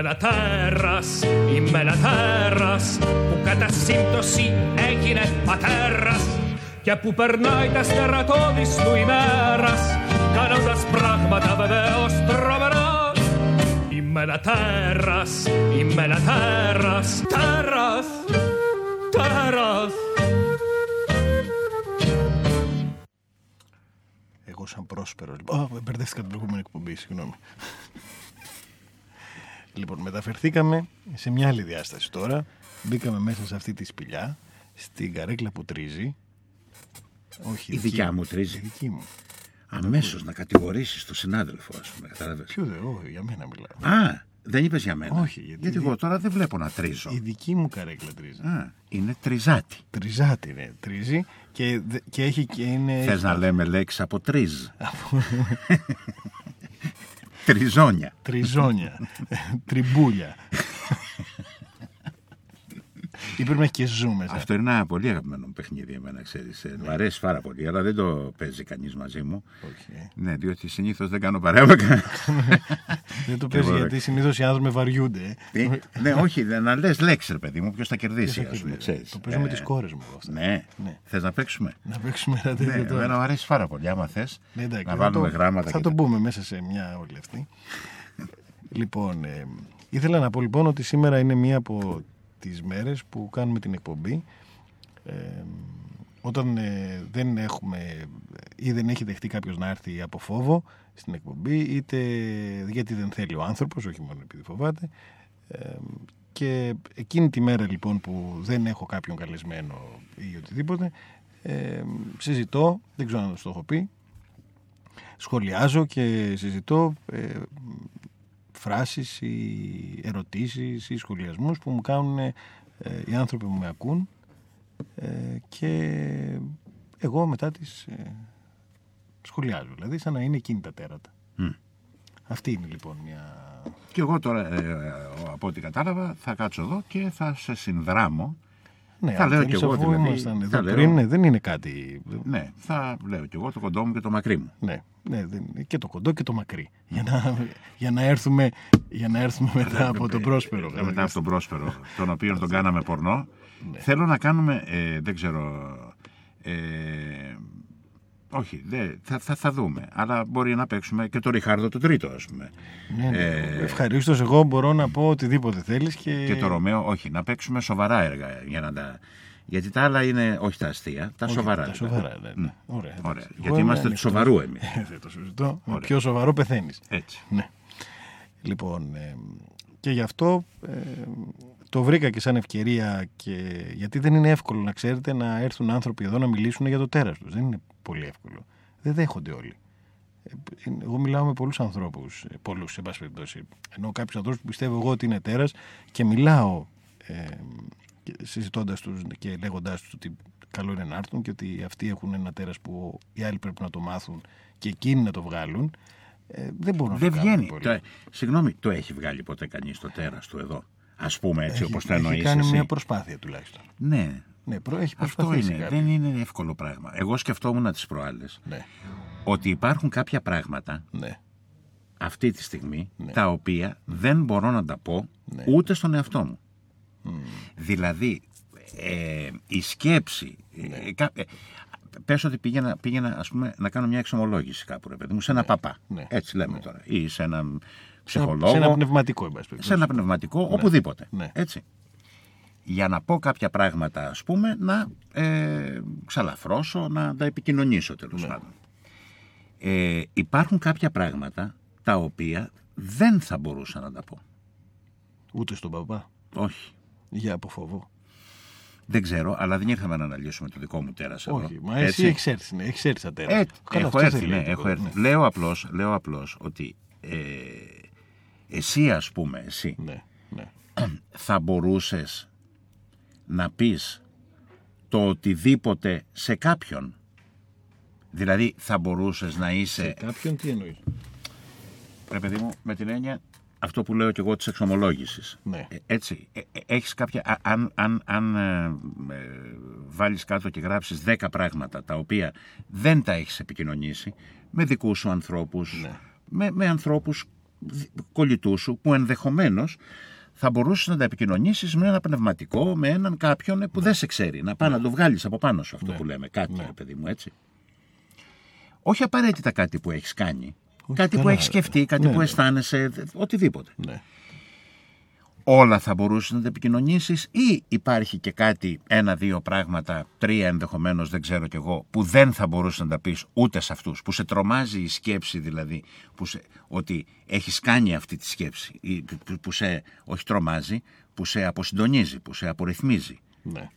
ένα τέρας, είμαι ένα τέρας που κατά σύμπτωση έγινε πατέρας και που περνάει τα στερατώδης του ημέρας κάνοντας πράγματα βεβαίως τρομερά Είμαι ένα τέρας, είμαι ένα τέρας, τέρας, τέρας Εγώ σαν πρόσπερο. Λοιπόν, oh, μπερδεύτηκα την προηγούμενη εκπομπή, συγγνώμη. Λοιπόν, μεταφερθήκαμε σε μια άλλη διάσταση τώρα. Μπήκαμε μέσα σε αυτή τη σπηλιά, στην καρέκλα που τρίζει. Όχι, η δικιά μου τρίζει. Η δική μου. Αμέσως να κατηγορήσεις τον συνάδελφο, ας πούμε. Κατάλαβες. Ποιο δεν, όχι, για μένα μιλάω. Α, δεν είπες για μένα. Όχι, γιατί, γιατί εγώ τώρα δεν βλέπω να τρίζω. Η δική μου καρέκλα τρίζει. Α, είναι τριζάτη. Τριζάτη, ναι. Τρίζει και, και έχει και είναι. Θες να λέμε λέξει από τρίζ; Τριζόνια. Τριζόνια. Τριμπούλια. Ή πρέπει να έχει και ζου μέσα. Αυτό είναι ένα πολύ αγαπημένο παιχνίδι εμένα, ξέρεις. Ναι. Μου αρέσει πάρα πολύ, αλλά δεν το παίζει κανείς μαζί μου. Okay. Ναι, διότι συνήθως δεν κάνω παρέα με Δεν το παίζει γιατί συνήθως οι άνθρωποι βαριούνται. Ε, ναι, όχι, να λες λέξεις, ρε παιδί μου, ποιος θα κερδίσει, ας πούμε, ξέρεις. Το παίζω με τις κόρες μου αυτό. Ναι, θες να παίξουμε; Να παίξουμε ένα τέτοιο Ναι, εμένα μου αρέσει πάρα πολύ, άμα θες, Ναι, εντάξει, να θα βάλουμε το- γράμματα. Θα και το τα- μπούμε μέσα σε μια όλη αυτή. λοιπόν, ε, ήθελα να πω λοιπόν ότι σήμερα είναι μία από τις μέρες που κάνουμε την εκπομπή. Ε, όταν ε, δεν έχουμε ή δεν έχει δεχτεί κάποιος να έρθει από φόβο στην εκπομπή είτε γιατί δεν θέλει ο άνθρωπος, όχι μόνο επειδή φοβάται ε, και εκείνη τη μέρα λοιπόν που δεν έχω κάποιον καλεσμένο ή οτιδήποτε ε, συζητώ, δεν ξέρω αν το έχω πει σχολιάζω και συζητώ ε, φράσεις ή ερωτήσεις ή σχολιασμούς που μου κάνουν ε, οι άνθρωποι που με ακούν ε, και εγώ μετά τις ε, σχολιάζω. Δηλαδή σαν να είναι εκείνη τα τέρατα. Μμ. Αυτή είναι λοιπόν μια... Και εγώ τώρα, ε, από ό,τι κατάλαβα, θα κάτσω εδώ και θα σε συνδράμω. Ναι, Θα αν λέω θέλεις, κι εγώ, αφού δηλαδή, ήμασταν θα εδώ λέω. πριν, ναι, δεν είναι κάτι... Ναι, θα λέω κι εγώ το κοντό μου και το μακρύ μου. Ναι, ναι δεν, και το κοντό και το μακρύ. Για να, για να, έρθουμε, για να έρθουμε μετά από το πρόσπερο. Ε, μετά από τον πρόσπερο, τον οποίο τον κάναμε πορνό. Ναι. Θέλω να κάνουμε, ε, δεν ξέρω, ε, όχι, δε, θα, θα, θα δούμε. Αλλά μπορεί να παίξουμε και το Ριχάρδο το τρίτο, ας πούμε. Ναι, ναι. Ε, Ευχαρίστως εγώ μπορώ να πω οτιδήποτε θέλεις και... Και το Ρωμαίο, όχι, να παίξουμε σοβαρά έργα. Για να τα... Γιατί τα άλλα είναι, όχι τα αστεία, τα Όχι, σοβαρά. Τα έργα. σοβαρά, ναι, ναι. Μ. Ωραία, Ωραία. εντάξει. Εγώ Γιατί είμαι είμαστε του ανοιχτός. σοβαρού εμείς. Ε, Δεν το συζητώ. Με Ωραία. πιο σοβαρό πεθαίνεις. Έτσι. Ναι. Λοιπόν, ε, και γι' αυτό ε, το βρήκα και σαν ευκαιρία και γιατί δεν είναι εύκολο να ξέρετε να έρθουν άνθρωποι εδώ να μιλήσουν για το τέρας τους. Δεν είναι πολύ εύκολο. Δεν δέχονται όλοι. Ε, είναι- Εγώ μιλάω με πολλούς ανθρώπους, ε, πολλούς σε πάση περιπτώσει. Ενώ κάποιους ανθρώπους που πιστεύω εγώ ότι είναι τέρας και μιλάω ε, και συζητώντας τους και λέγοντάς τους ότι καλό είναι να έρθουν και ότι αυτοί έχουν ένα τέρας που οι άλλοι πρέπει να το μάθουν και εκείνοι να το βγάλουν. Ε, δεν μπορούν να Δεν το κάνουν βγαίνει. πολύ. Το, συγγνώμη, το έχει βγάλει ποτέ κανείς το τέρας του εδώ; Ας πούμε έτσι Έχει- όπως το έχει εννοείς κάνει εσύ. μια προσπάθεια τουλάχιστον. Ναι, Ναι, προ- έχει αυτό προσπαθήσει είναι. κάποιος. Δεν είναι εύκολο πράγμα. Εγώ σκεφτόμουν τις προάλλες Ναι, ότι υπάρχουν κάποια πράγματα ναι, αυτή τη στιγμή Ναι. τα οποία δεν μπορώ να τα πω Ναι. ούτε στον εαυτό μου. Δηλαδή, ε, η σκέψη... Ναι. Ε, κα- ε, πες ότι πήγαινα, πήγαινα ας πούμε, να κάνω μια εξομολόγηση κάπου, ρε παιδί μου, σε ένα παπά. ναι, Έτσι λέμε τώρα. Ή σε έναν Σε ένα- ψυχολόγο. Σε ένα πνευματικό, εν πάση σε περιπτώσει. ένα πνευματικό, οπουδήποτε. Ναι. Έτσι. Για να πω κάποια πράγματα, ας πούμε, να ε, ξαλαφρώσω, να τα επικοινωνήσω τέλος Ναι. πάντων. Ε, υπάρχουν κάποια πράγματα τα οποία δεν θα μπορούσα να τα πω. Ούτε στον παπά. Όχι. Για από φόβο. Δεν ξέρω, αλλά δεν ήρθαμε να αναλύσουμε το δικό μου τέρας εδώ. Όχι, μα εσύ έχεις έρθει, ναι, έχεις έρθει στα τέρα. Ε, Καλά, έχω αυτό έρθει, δεν ναι, λέει έχω τίποτα, έρθει. Λέω απλώς, λέω απλώς ότι ε, εσύ ας πούμε, εσύ, Ναι, ναι. θα μπορούσες να πεις το οτιδήποτε σε κάποιον. Δηλαδή θα μπορούσες να είσαι, Κάποιον τι εννοείς; ρε παιδί μου, με την έννοια αυτό που λέω και εγώ της εξομολόγησης. Ναι. Ε, έτσι, ε, ε, έχεις κάποια, α- αν, αν, αν ε, ε, βάλεις κάτω και γράψεις 10 πράγματα τα οποία δεν τα έχεις επικοινωνήσει με δικούς σου ανθρώπους, Ναι. με, με ανθρώπους κολλητού σου που ενδεχομένως θα μπορούσες να τα επικοινωνήσεις με ένα πνευματικό, με έναν κάποιον που δεν σε ξέρει. Να πάει να το βγάλεις από πάνω σου αυτό Ναι. που λέμε. Κάτι, Ναι. ρε παιδί μου, έτσι. Όχι απαραίτητα κάτι που έχεις κάνει. Όχι, κάτι που καλά, έχεις σκεφτεί, κάτι ναι, που ναι. αισθάνεσαι, δε- οτιδήποτε. Ναι. Όλα θα μπορούσες να τα επικοινωνήσεις, ή υπάρχει και κάτι, ένα-δύο πράγματα, τρία ενδεχομένως, δεν ξέρω κι εγώ, που δεν θα μπορούσες να τα πεις ούτε σε αυτούς. Που σε τρομάζει η σκέψη, δηλαδή, που σε, ότι έχεις κάνει αυτή τη σκέψη, ή που, που σε, όχι τρομάζει, που σε αποσυντονίζει, που σε απορριθμίζει. ναι.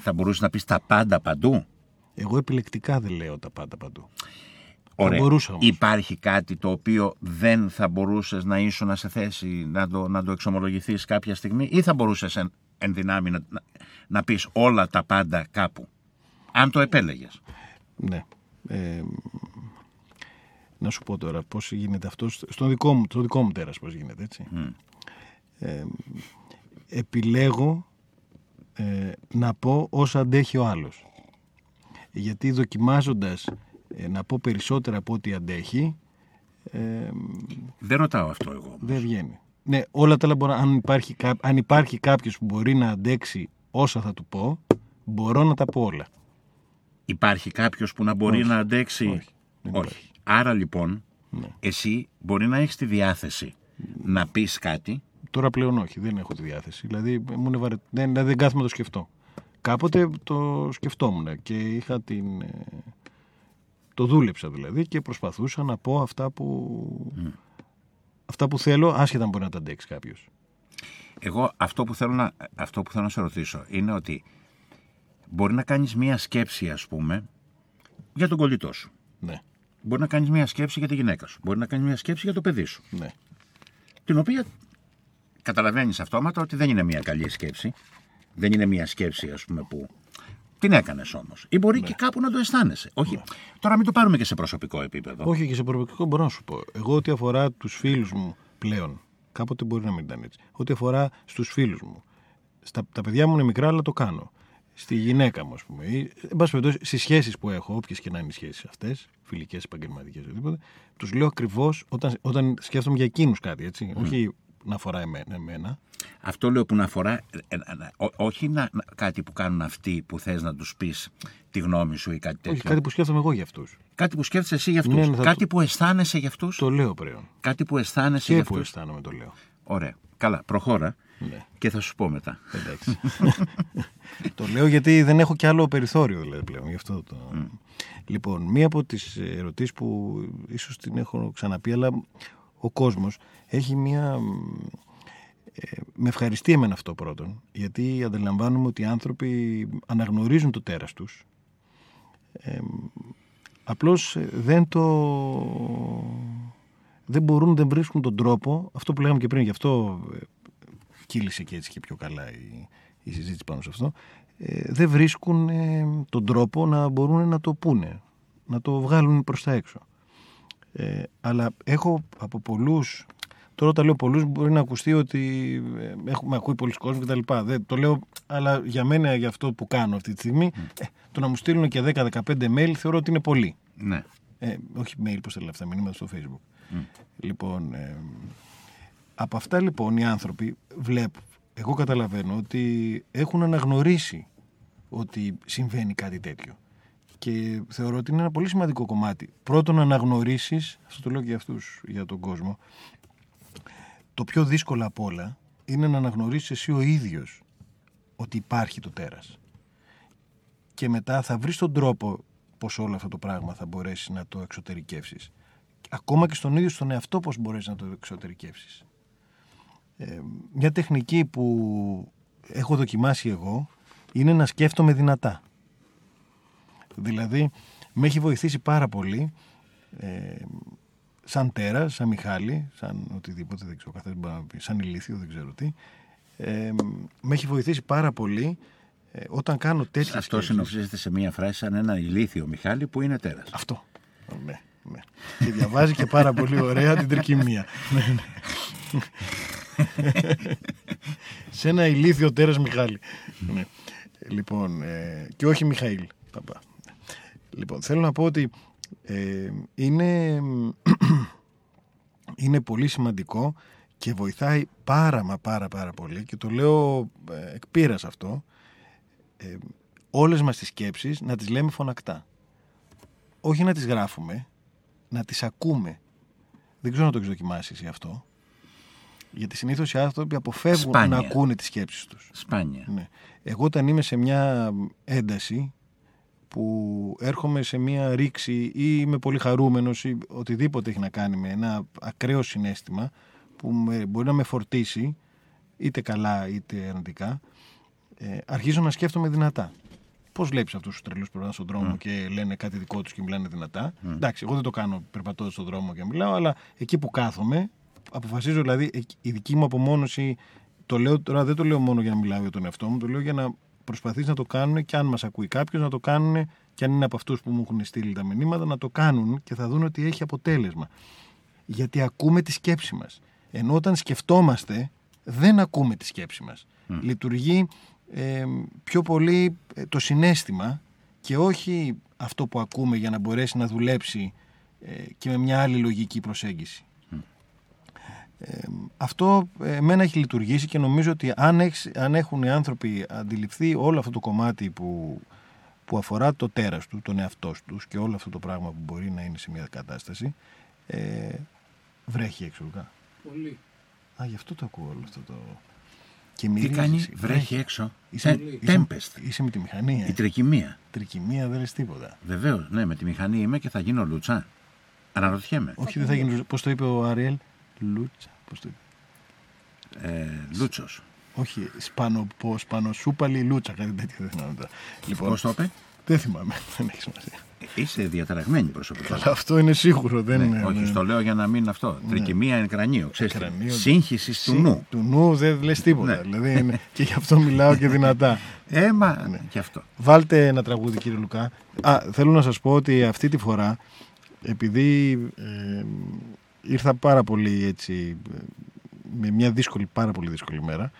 Θα μπορούσες να πεις τα πάντα παντού; Εγώ επιλεκτικά δεν λέω τα πάντα παντού. Ωραία. μπορούσα όμως. Υπάρχει κάτι το οποίο δεν θα μπορούσες να ήσουν σε θέση να το, να το εξομολογηθείς κάποια στιγμή ή θα μπορούσες εν, εν δυνάμει να, να, να πεις όλα τα πάντα κάπου; Αν το επέλεγες. Ναι. Ε, να σου πω τώρα πώς γίνεται αυτό στο στο δικό μου, στο δικό μου τέρας πώς γίνεται έτσι. Ε, επιλέγω ε, να πω όσα αντέχει ο άλλος. Γιατί δοκιμάζοντας ε, να πω περισσότερα από ό,τι αντέχει ε, Δεν ρωτάω αυτό εγώ. δεν βγαίνει. Ναι, όλα τα άλλα μπορώ, αν υπάρχει, κά- αν υπάρχει κάποιος που μπορεί να αντέξει όσα θα του πω, μπορώ να τα πω όλα. Υπάρχει κάποιος που να μπορεί Όχι. να αντέξει; Όχι. Δεν υπάρχει. Άρα λοιπόν, Ναι. εσύ μπορεί να έχεις τη διάθεση να πεις κάτι Τώρα πλέον όχι, δεν έχω τη διάθεση. Δηλαδή, μου είναι βαρε... δεν, δηλαδή δεν κάθομαι να το σκεφτώ. Κάποτε το σκεφτόμουν και είχα την. Ε, Το δούλεψα δηλαδή και προσπαθούσα να πω αυτά που. Αυτά που θέλω, άσχετα αν μπορεί να τα αντέξει κάποιος. Εγώ αυτό που, θέλω να, αυτό που θέλω να σε ρωτήσω είναι ότι μπορεί να κάνεις μία σκέψη ας πούμε για τον κολλητό σου. Ναι, Μπορεί να κάνεις μία σκέψη για τη γυναίκα σου. Μπορεί να κάνεις μία σκέψη για το παιδί σου. ναι. Την οποία καταλαβαίνεις αυτόματα ότι δεν είναι μία καλή σκέψη. Δεν είναι μία σκέψη ας πούμε που την έκανες όμως. Ή μπορεί και κάπου να το αισθάνεσαι. Όχι, τώρα μην το πάρουμε και σε προσωπικό επίπεδο. Όχι και σε προοπτικό μπορώ να σου πω. Εγώ ό,τι αφορά τους φίλους μου πλέον, κάποτε μπορεί να μην ήταν έτσι. Ό,τι αφορά στους φίλους μου. Στα, τα παιδιά μου είναι μικρά, αλλά το κάνω. Στη γυναίκα μου, ας πούμε. Ή, εν πάση περιπτώσει, στις σχέσεις που έχω, όποιες και να είναι οι σχέσεις αυτές, φιλικές, επαγγελματικές, οτιδήποτε, τους λέω ακριβώς όταν, όταν σκέφτομαι για εκείνους κάτι, έτσι. Όχι να αφορά εμένα. εμένα. Αυτό λέω που να αφορά, ε, ε, ε, ό- όχι να, να- κάτι που κάνουν αυτοί που θες να τους πεις τη γνώμη σου ή κάτι τέτοιο. Όχι κάτι που σκέφτομαι εγώ για αυτούς. Κάτι που σκέφτεσαι εσύ για αυτούς. Ναι, ναι, θα κάτι το- που αισθάνεσαι για αυτούς. Το λέω πλέον. Κάτι που αισθάνεσαι Και για που αυτούς. αισθάνομαι το λέω. Ωραία. Καλά, προχώρα Ναι. και θα σου πω μετά. Εντάξει. το λέω γιατί δεν έχω κι άλλο περιθώριο δηλαδή πλέον. Γι' αυτό το... Λοιπόν, μία από τις ερωτήσεις που ίσως την έχω ξαναπεί, αλλά ο κόσμος έχει μία... ε, με ευχαριστεί εμένα αυτό πρώτον, γιατί αντιλαμβάνομαι ότι οι άνθρωποι αναγνωρίζουν το τέρας τους. Ε, απλώς ε, δεν το... Δεν μπορούν, δεν βρίσκουν τον τρόπο, αυτό που λέγαμε και πριν, γι' αυτό ε, κύλησε και έτσι και πιο καλά η, η συζήτηση πάνω σε αυτό, ε, δεν βρίσκουν ε, τον τρόπο να μπορούν να το πούνε, να το βγάλουν προς τα έξω. Ε, αλλά έχω από πολλούς, τώρα όταν λέω πολλούς μπορεί να ακουστεί ότι ε, έχουμε ακούει πολλοί κόσμοι κτλ. Δεν, το λέω, αλλά για μένα για αυτό που κάνω αυτή τη στιγμή, ε, το να μου στείλουν και 10-15 mail θεωρώ ότι είναι πολύ. ναι. Ε, όχι mail, πώς τα λένε αυτά, μηνύματα στο facebook. Λοιπόν, ε, από αυτά λοιπόν οι άνθρωποι βλέπουν, εγώ καταλαβαίνω ότι έχουν αναγνωρίσει ότι συμβαίνει κάτι τέτοιο. Και θεωρώ ότι είναι ένα πολύ σημαντικό κομμάτι. Πρώτον να αναγνωρίσεις, αυτό το λέω και για αυτούς, για τον κόσμο, το πιο δύσκολο απ' όλα είναι να αναγνωρίσεις εσύ ο ίδιος ότι υπάρχει το τέρας. Και μετά θα βρεις τον τρόπο πως όλο αυτό το πράγμα θα μπορέσει να το εξωτερικεύσεις. Ακόμα και στον ίδιο στον εαυτό πως μπορείς να το εξωτερικεύσεις. Ε, μια τεχνική που έχω δοκιμάσει εγώ είναι να σκέφτομαι δυνατά. Δηλαδή, με έχει βοηθήσει πάρα πολύ ε, σαν τέρα, σαν Μιχάλη, σαν οτιδήποτε, δεν ξέρω, καθένας μπορεί να πει, σαν ηλίθιο, δεν ξέρω τι. Ε, με έχει βοηθήσει πάρα πολύ ε, όταν κάνω τέτοιες Αυτό σκέψεις. συνοψίζεται σε μία φράση σαν ένα ηλίθιο Μιχάλη που είναι τέρας. Αυτό. Ναι, ναι. Και διαβάζει και πάρα πολύ ωραία την τρικυμία. Ναι, ναι. Σε ένα ηλίθιο τέρας Μιχάλη. Ναι. Λοιπόν, ε, και όχι Μιχαήλ. Παπά. Λοιπόν, θέλω να πω ότι ε, είναι, είναι πολύ σημαντικό και βοηθάει πάρα μα πάρα πάρα πολύ και το λέω ε, εκ πείρας αυτό ε, όλες μας τις σκέψεις να τις λέμε φωνακτά όχι να τις γράφουμε να τις ακούμε δεν ξέρω να το έχεις δοκιμάσει εσύ αυτό γιατί συνήθως οι άνθρωποι αποφεύγουν Σπάνια. να ακούνε τις σκέψεις τους Σπάνια. ναι. Εγώ όταν είμαι σε μια ένταση που έρχομαι σε μια ρήξη ή είμαι πολύ χαρούμενος ή οτιδήποτε έχει να κάνει με ένα ακραίο συνέστημα που με- μπορεί να με φορτίσει είτε καλά είτε αρνητικά ε, αρχίζω να σκέφτομαι δυνατά. Πώς βλέπεις αυτούς τους τρελούς που περνάνε στον δρόμο και λένε κάτι δικό τους και μιλάνε δυνατά; Εντάξει, εγώ δεν το κάνω περπατώντας στον δρόμο και μιλάω, αλλά εκεί που κάθομαι, αποφασίζω δηλαδή εκ- η δική μου απομόνωση. Το λέω τώρα, δεν το λέω μόνο για να μιλάω για τον εαυτό μου, το λέω για να προσπαθήσει να το κάνουν και αν μας ακούει κάποιος, να το κάνουν και αν είναι από αυτούς που μου έχουν στείλει τα μηνύματα, να το κάνουν και θα δουν ότι έχει αποτέλεσμα. Γιατί ακούμε τη σκέψη μας. Ενώ όταν σκεφτόμαστε, δεν ακούμε τη σκέψη μας. Λειτουργεί ε, πιο πολύ ε, το συνέστημα και όχι αυτό που ακούμε για να μπορέσει να δουλέψει ε, και με μια άλλη λογική προσέγγιση. Ε, αυτό ε, εμένα έχει λειτουργήσει και νομίζω ότι αν, έχεις- αν έχουν οι άνθρωποι αντιληφθεί όλο αυτό το κομμάτι που, που αφορά το τέρας του, τον εαυτό τους και όλο αυτό το πράγμα που μπορεί να είναι σε μια κατάσταση ε, βρέχει έξω Λουκά. Πολύ. Α, γι' αυτό το ακούω όλο αυτό το... Και Τι μυρίζεις, κάνει, βρέχει. βρέχει έξω. Είσαι, Τε- είσαι, Tempest. είσαι με τη μηχανή, ε. Η τρικυμία. Τρικυμία δεν λες τίποτα. Βεβαίως, ναι, με τη μηχανή είμαι και θα γίνω λούτσα. Αναρωτιέμαι. Όχι, δεν θα γίνει. Πώς το είπε ο Αριέλ, Λούτσα. Πώς το είπε; Ε, Λούτσος. Όχι, σπανο, πω, σπανοσούπαλη λούτσα, κάτι τέτοιο δεν θυμάμαι τώρα. Λοιπόν, Πώς το είπε, δεν θυμάμαι, δεν έχει σημασία. Είσαι διαταραγμένη προσωπικότητα. Αλλά αυτό είναι σίγουρο, δεν είναι. Ναι, όχι, ναι. στο λέω για να μην αυτό. Τρικυμία είναι κρανίο. Ξέρεις τι; Κρανίο. Σύγχυσης του Συ- νου. Του νου δεν λες τίποτα. Ναι. Δηλαδή είναι, και γι' αυτό μιλάω και δυνατά. Έμα, Ναι. και αυτό. Βάλτε ένα τραγούδι, κύριε Λουκά. Α, θέλω να σας πω ότι αυτή τη φορά, επειδή ε, ήρθα πάρα πολύ έτσι, ε, με μια δύσκολη, πάρα πολύ δύσκολη μέρα,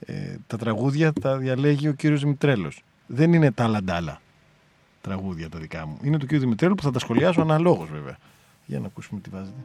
ε, τα τραγούδια τα διαλέγει ο κύριος Δημητρέλος. Δεν είναι τα λαντάλα τραγούδια τα δικά μου. Είναι του κύριου Δημητρέλου που θα τα σχολιάσω αναλόγως βέβαια. Για να ακούσουμε τι βάζετε.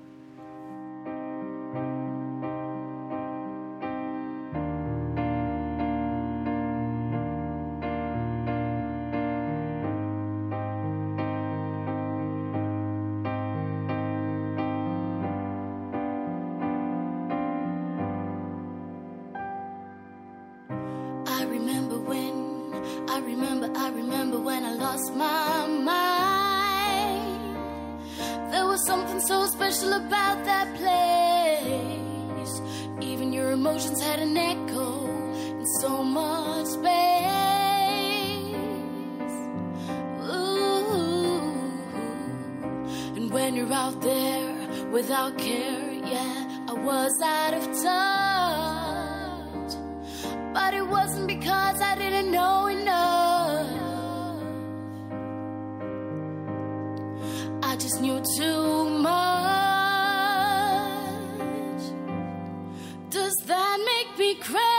Knew too much. Does that make me crazy?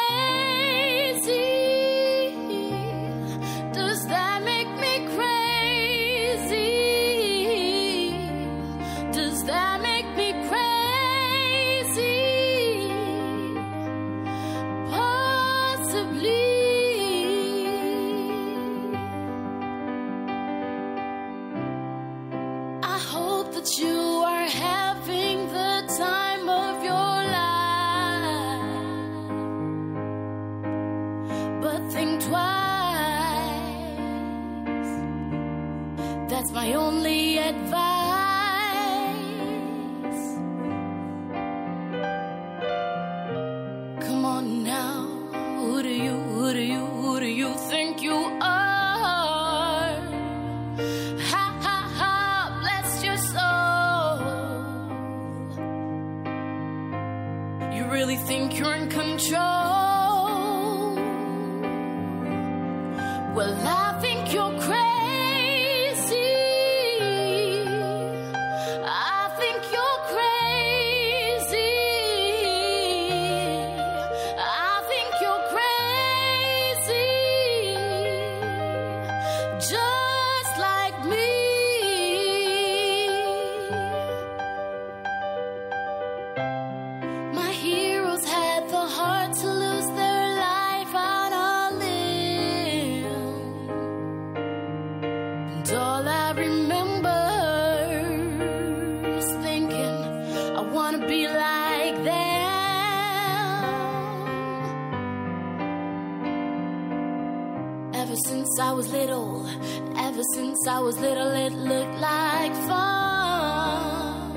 Since I was little, it looked like fun.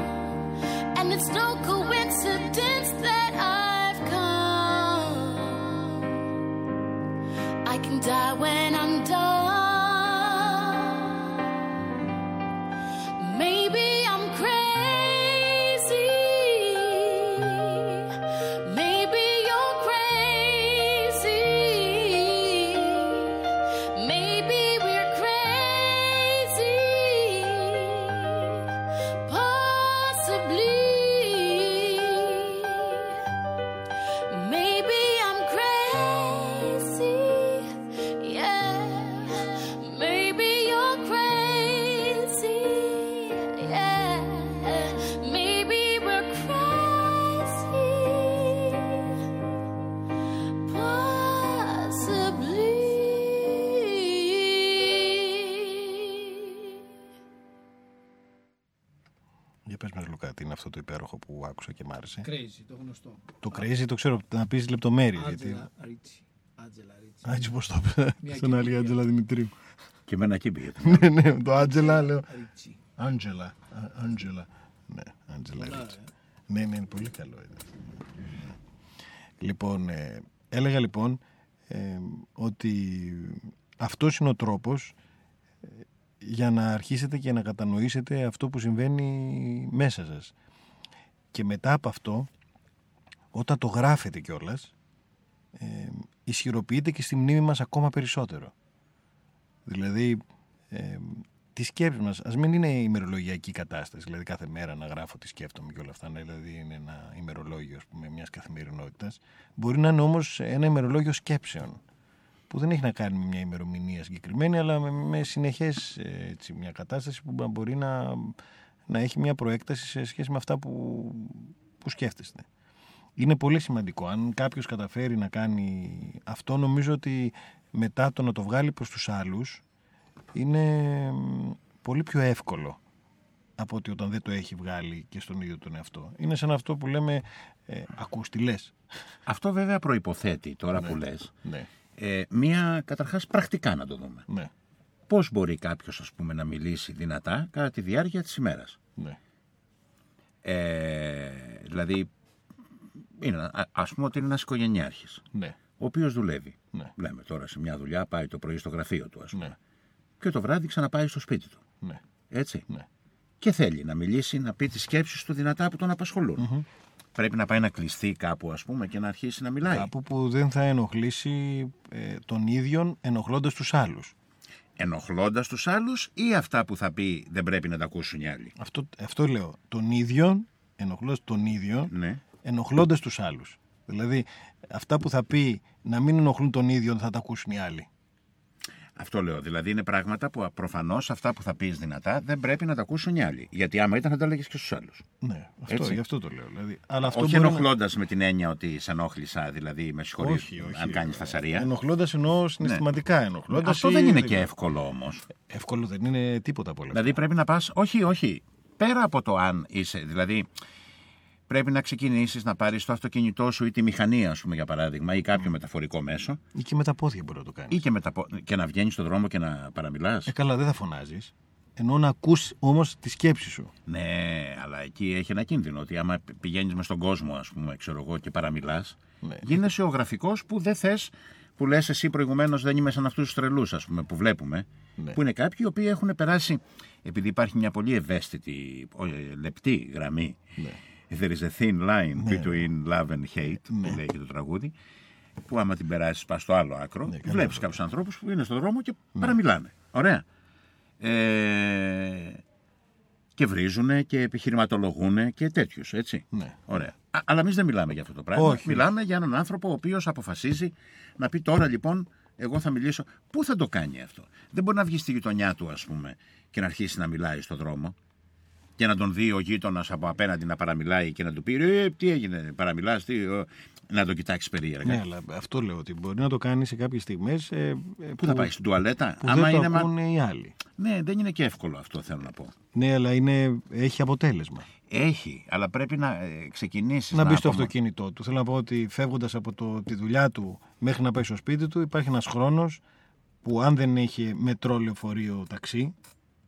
And it's no coincidence that I've come. I can die when άκουσα και μ' άρεσε. Crazy, το γνωστό. Το crazy το ξέρω, να πεις λεπτομέρειες. Γιατί... Άτζελα Ρίτσι. Άτζελα Ρίτσι. Α, έτσι πώς το είπε. Μια Στον άλλη καινούργια. Άντζελα Δημητρίου. Και εμένα εκεί πήγε. Ναι, ναι, το Άντζελα λέω. Ρίτσι. Άντζελα. Α, Άντζελα. Ναι, Άντζελα Πολλά, Ρίτσι. ε. Ναι, ναι, είναι πολύ καλό. είναι. Λοιπόν, ε, έλεγα λοιπόν ε, ότι αυτός είναι ο τρόπος ε, για να αρχίσετε και να κατανοήσετε αυτό που συμβαίνει μέσα σας. Και μετά από αυτό, όταν το γράφετε κιόλας, ε, ισχυροποιείται και στη μνήμη μας ακόμα περισσότερο. Δηλαδή, ε, τη σκέψη μας, ας μην είναι ημερολογιακή κατάσταση, δηλαδή κάθε μέρα να γράφω τι σκέφτομαι και όλα αυτά, ναι, δηλαδή είναι ένα ημερολόγιο ας πούμε, μιας καθημερινότητας, μπορεί να είναι όμως ένα ημερολόγιο σκέψεων, που δεν έχει να κάνει με μια ημερομηνία συγκεκριμένη, αλλά με, με συνεχές ε, έτσι, μια κατάσταση που μπορεί να, να έχει μια προέκταση σε σχέση με αυτά που, που σκέφτεστε. Είναι πολύ σημαντικό. Αν κάποιος καταφέρει να κάνει αυτό, νομίζω ότι μετά το να το βγάλει προς τους άλλους, είναι μ, πολύ πιο εύκολο από ότι όταν δεν το έχει βγάλει και στον ίδιο τον εαυτό. Είναι σαν αυτό που λέμε ε, ακούς τι λες. Αυτό βέβαια προϋποθέτει τώρα που λες Ναι, ε, μία καταρχάς πρακτικά να το δούμε. ναι, Πώς μπορεί κάποιος ας πούμε να μιλήσει δυνατά κατά τη διάρκεια της ημέρας; ναι. Ε, δηλαδή, είναι, α- ας πούμε ότι είναι ένας οικογενειάρχης, ναι. ο οποίος δουλεύει. Ναι. Λέμε τώρα σε μια δουλειά, πάει το πρωί στο γραφείο του, ας πούμε. Ναι. Και το βράδυ ξαναπάει στο σπίτι του. ναι. Έτσι. Ναι. Και θέλει να μιλήσει, να πει τις σκέψεις του δυνατά που τον απασχολουν Πρέπει να πάει να κλειστεί κάπου, ας πούμε, και να αρχίσει να μιλάει. Κάπου που δεν θα ενοχλήσει ε, τον ίδιον ενοχλώντας τους άλλους. Ενοχλώντας τους άλλους ή αυτά που θα πει δεν πρέπει να τα ακούσουν οι άλλοι; Αυτό, αυτό λέω. Τον ίδιον, ενοχλώντας τον ίδιο, Ναι. ενοχλώντας τους άλλους. Δηλαδή, αυτά που θα πει να μην ενοχλούν τον ίδιο θα τα ακούσουν οι άλλοι. Αυτό λέω. Δηλαδή είναι πράγματα που προφανώς αυτά που θα πεις δυνατά δεν πρέπει να τα ακούσουν οι άλλοι. Γιατί άμα ήταν θα τα έλεγες και στους άλλους. Ναι, αυτό, Έτσι. γι' αυτό το λέω. Δηλαδή, αλλά αυτό Όχι μπορεί να- ενοχλώντας με την έννοια ότι σε ενόχλησα, δηλαδή με συγχωρεί Όχι, όχι. αν κάνεις φασαρία. Ενοχλώντας εννοώ συναισθηματικά ενοχλώντας. Αυτό δεν είναι και εύκολο όμως. Εύκολο δεν είναι τίποτα από όλα αυτά. Δηλαδή πρέπει να πας. Όχι, όχι. Πέρα από το αν είσαι. Δηλαδή πρέπει να ξεκινήσεις να πάρεις το αυτοκίνητό σου ή τη μηχανή, ας πούμε, για παράδειγμα, ή κάποιο μεταφορικό μέσο, Ή και με τα πόδια μπορεί να το κάνεις. ή και, με τα πο- και να βγαίνεις στον δρόμο και να παραμιλάς. Ε, καλά, δεν θα φωνάζεις. Ενώ να ακούς όμως τη σκέψη σου. Ναι, αλλά εκεί έχει ένα κίνδυνο ότι άμα πηγαίνεις μες στον κόσμο, ας πούμε, ξέρω εγώ, και παραμιλάς, Ναι. γίνεσαι ο γραφικός που δεν θες, που λες εσύ προηγουμένως δεν είμαι σαν αυτούς τους τρελούς, ας πούμε, που βλέπουμε. Ναι. Που είναι κάποιοι οι οποίοι έχουν περάσει, επειδή υπάρχει μια πολύ ευαίσθητη, ο, ε, λεπτή γραμμή. Ναι. There is a thin line between love and hate, που λέει και το τραγούδι, που άμα την περάσεις, πας στο άλλο άκρο, Ναι, καλά, βλέπεις βέβαια. κάποιους ανθρώπους που είναι στον δρόμο και παραμιλάνε. Ωραία. Ε, και βρίζουν και επιχειρηματολογούν και τέτοιους, έτσι. Ναι. Ωραία. Α, αλλά εμείς δεν μιλάμε για αυτό το πράγμα. Όχι. Μιλάμε για έναν άνθρωπο ο οποίος αποφασίζει να πει τώρα λοιπόν, εγώ θα μιλήσω. Πού θα το κάνει αυτό; Δεν μπορεί να βγει στη γειτονιά του, ας πούμε, και να αρχίσει να μιλάει στον δρόμο και να τον δει ο γείτονας από απέναντι να παραμιλάει και να του πει «Ε, τι έγινε, παραμιλάς, τι. ε», να τον κοιτάξεις περίεργα. Ναι, αλλά αυτό λέω ότι μπορεί να το κάνει σε κάποιες στιγμές. Ε, ε, Πού θα πάει, στην τουαλέτα; Που Άμα δεν είναι. το μα- ακούνε οι άλλοι. Ναι, δεν είναι και εύκολο αυτό, θέλω να πω. Ναι, αλλά είναι, έχει αποτέλεσμα. Έχει, αλλά πρέπει να ε, ξεκινήσεις. να μπει στο αυτοκίνητό του. Θέλω να πω ότι φεύγοντας από το, τη δουλειά του μέχρι να πάει στο σπίτι του, υπάρχει ένας χρόνος που αν δεν έχει μετρό λεωφορείο ταξί,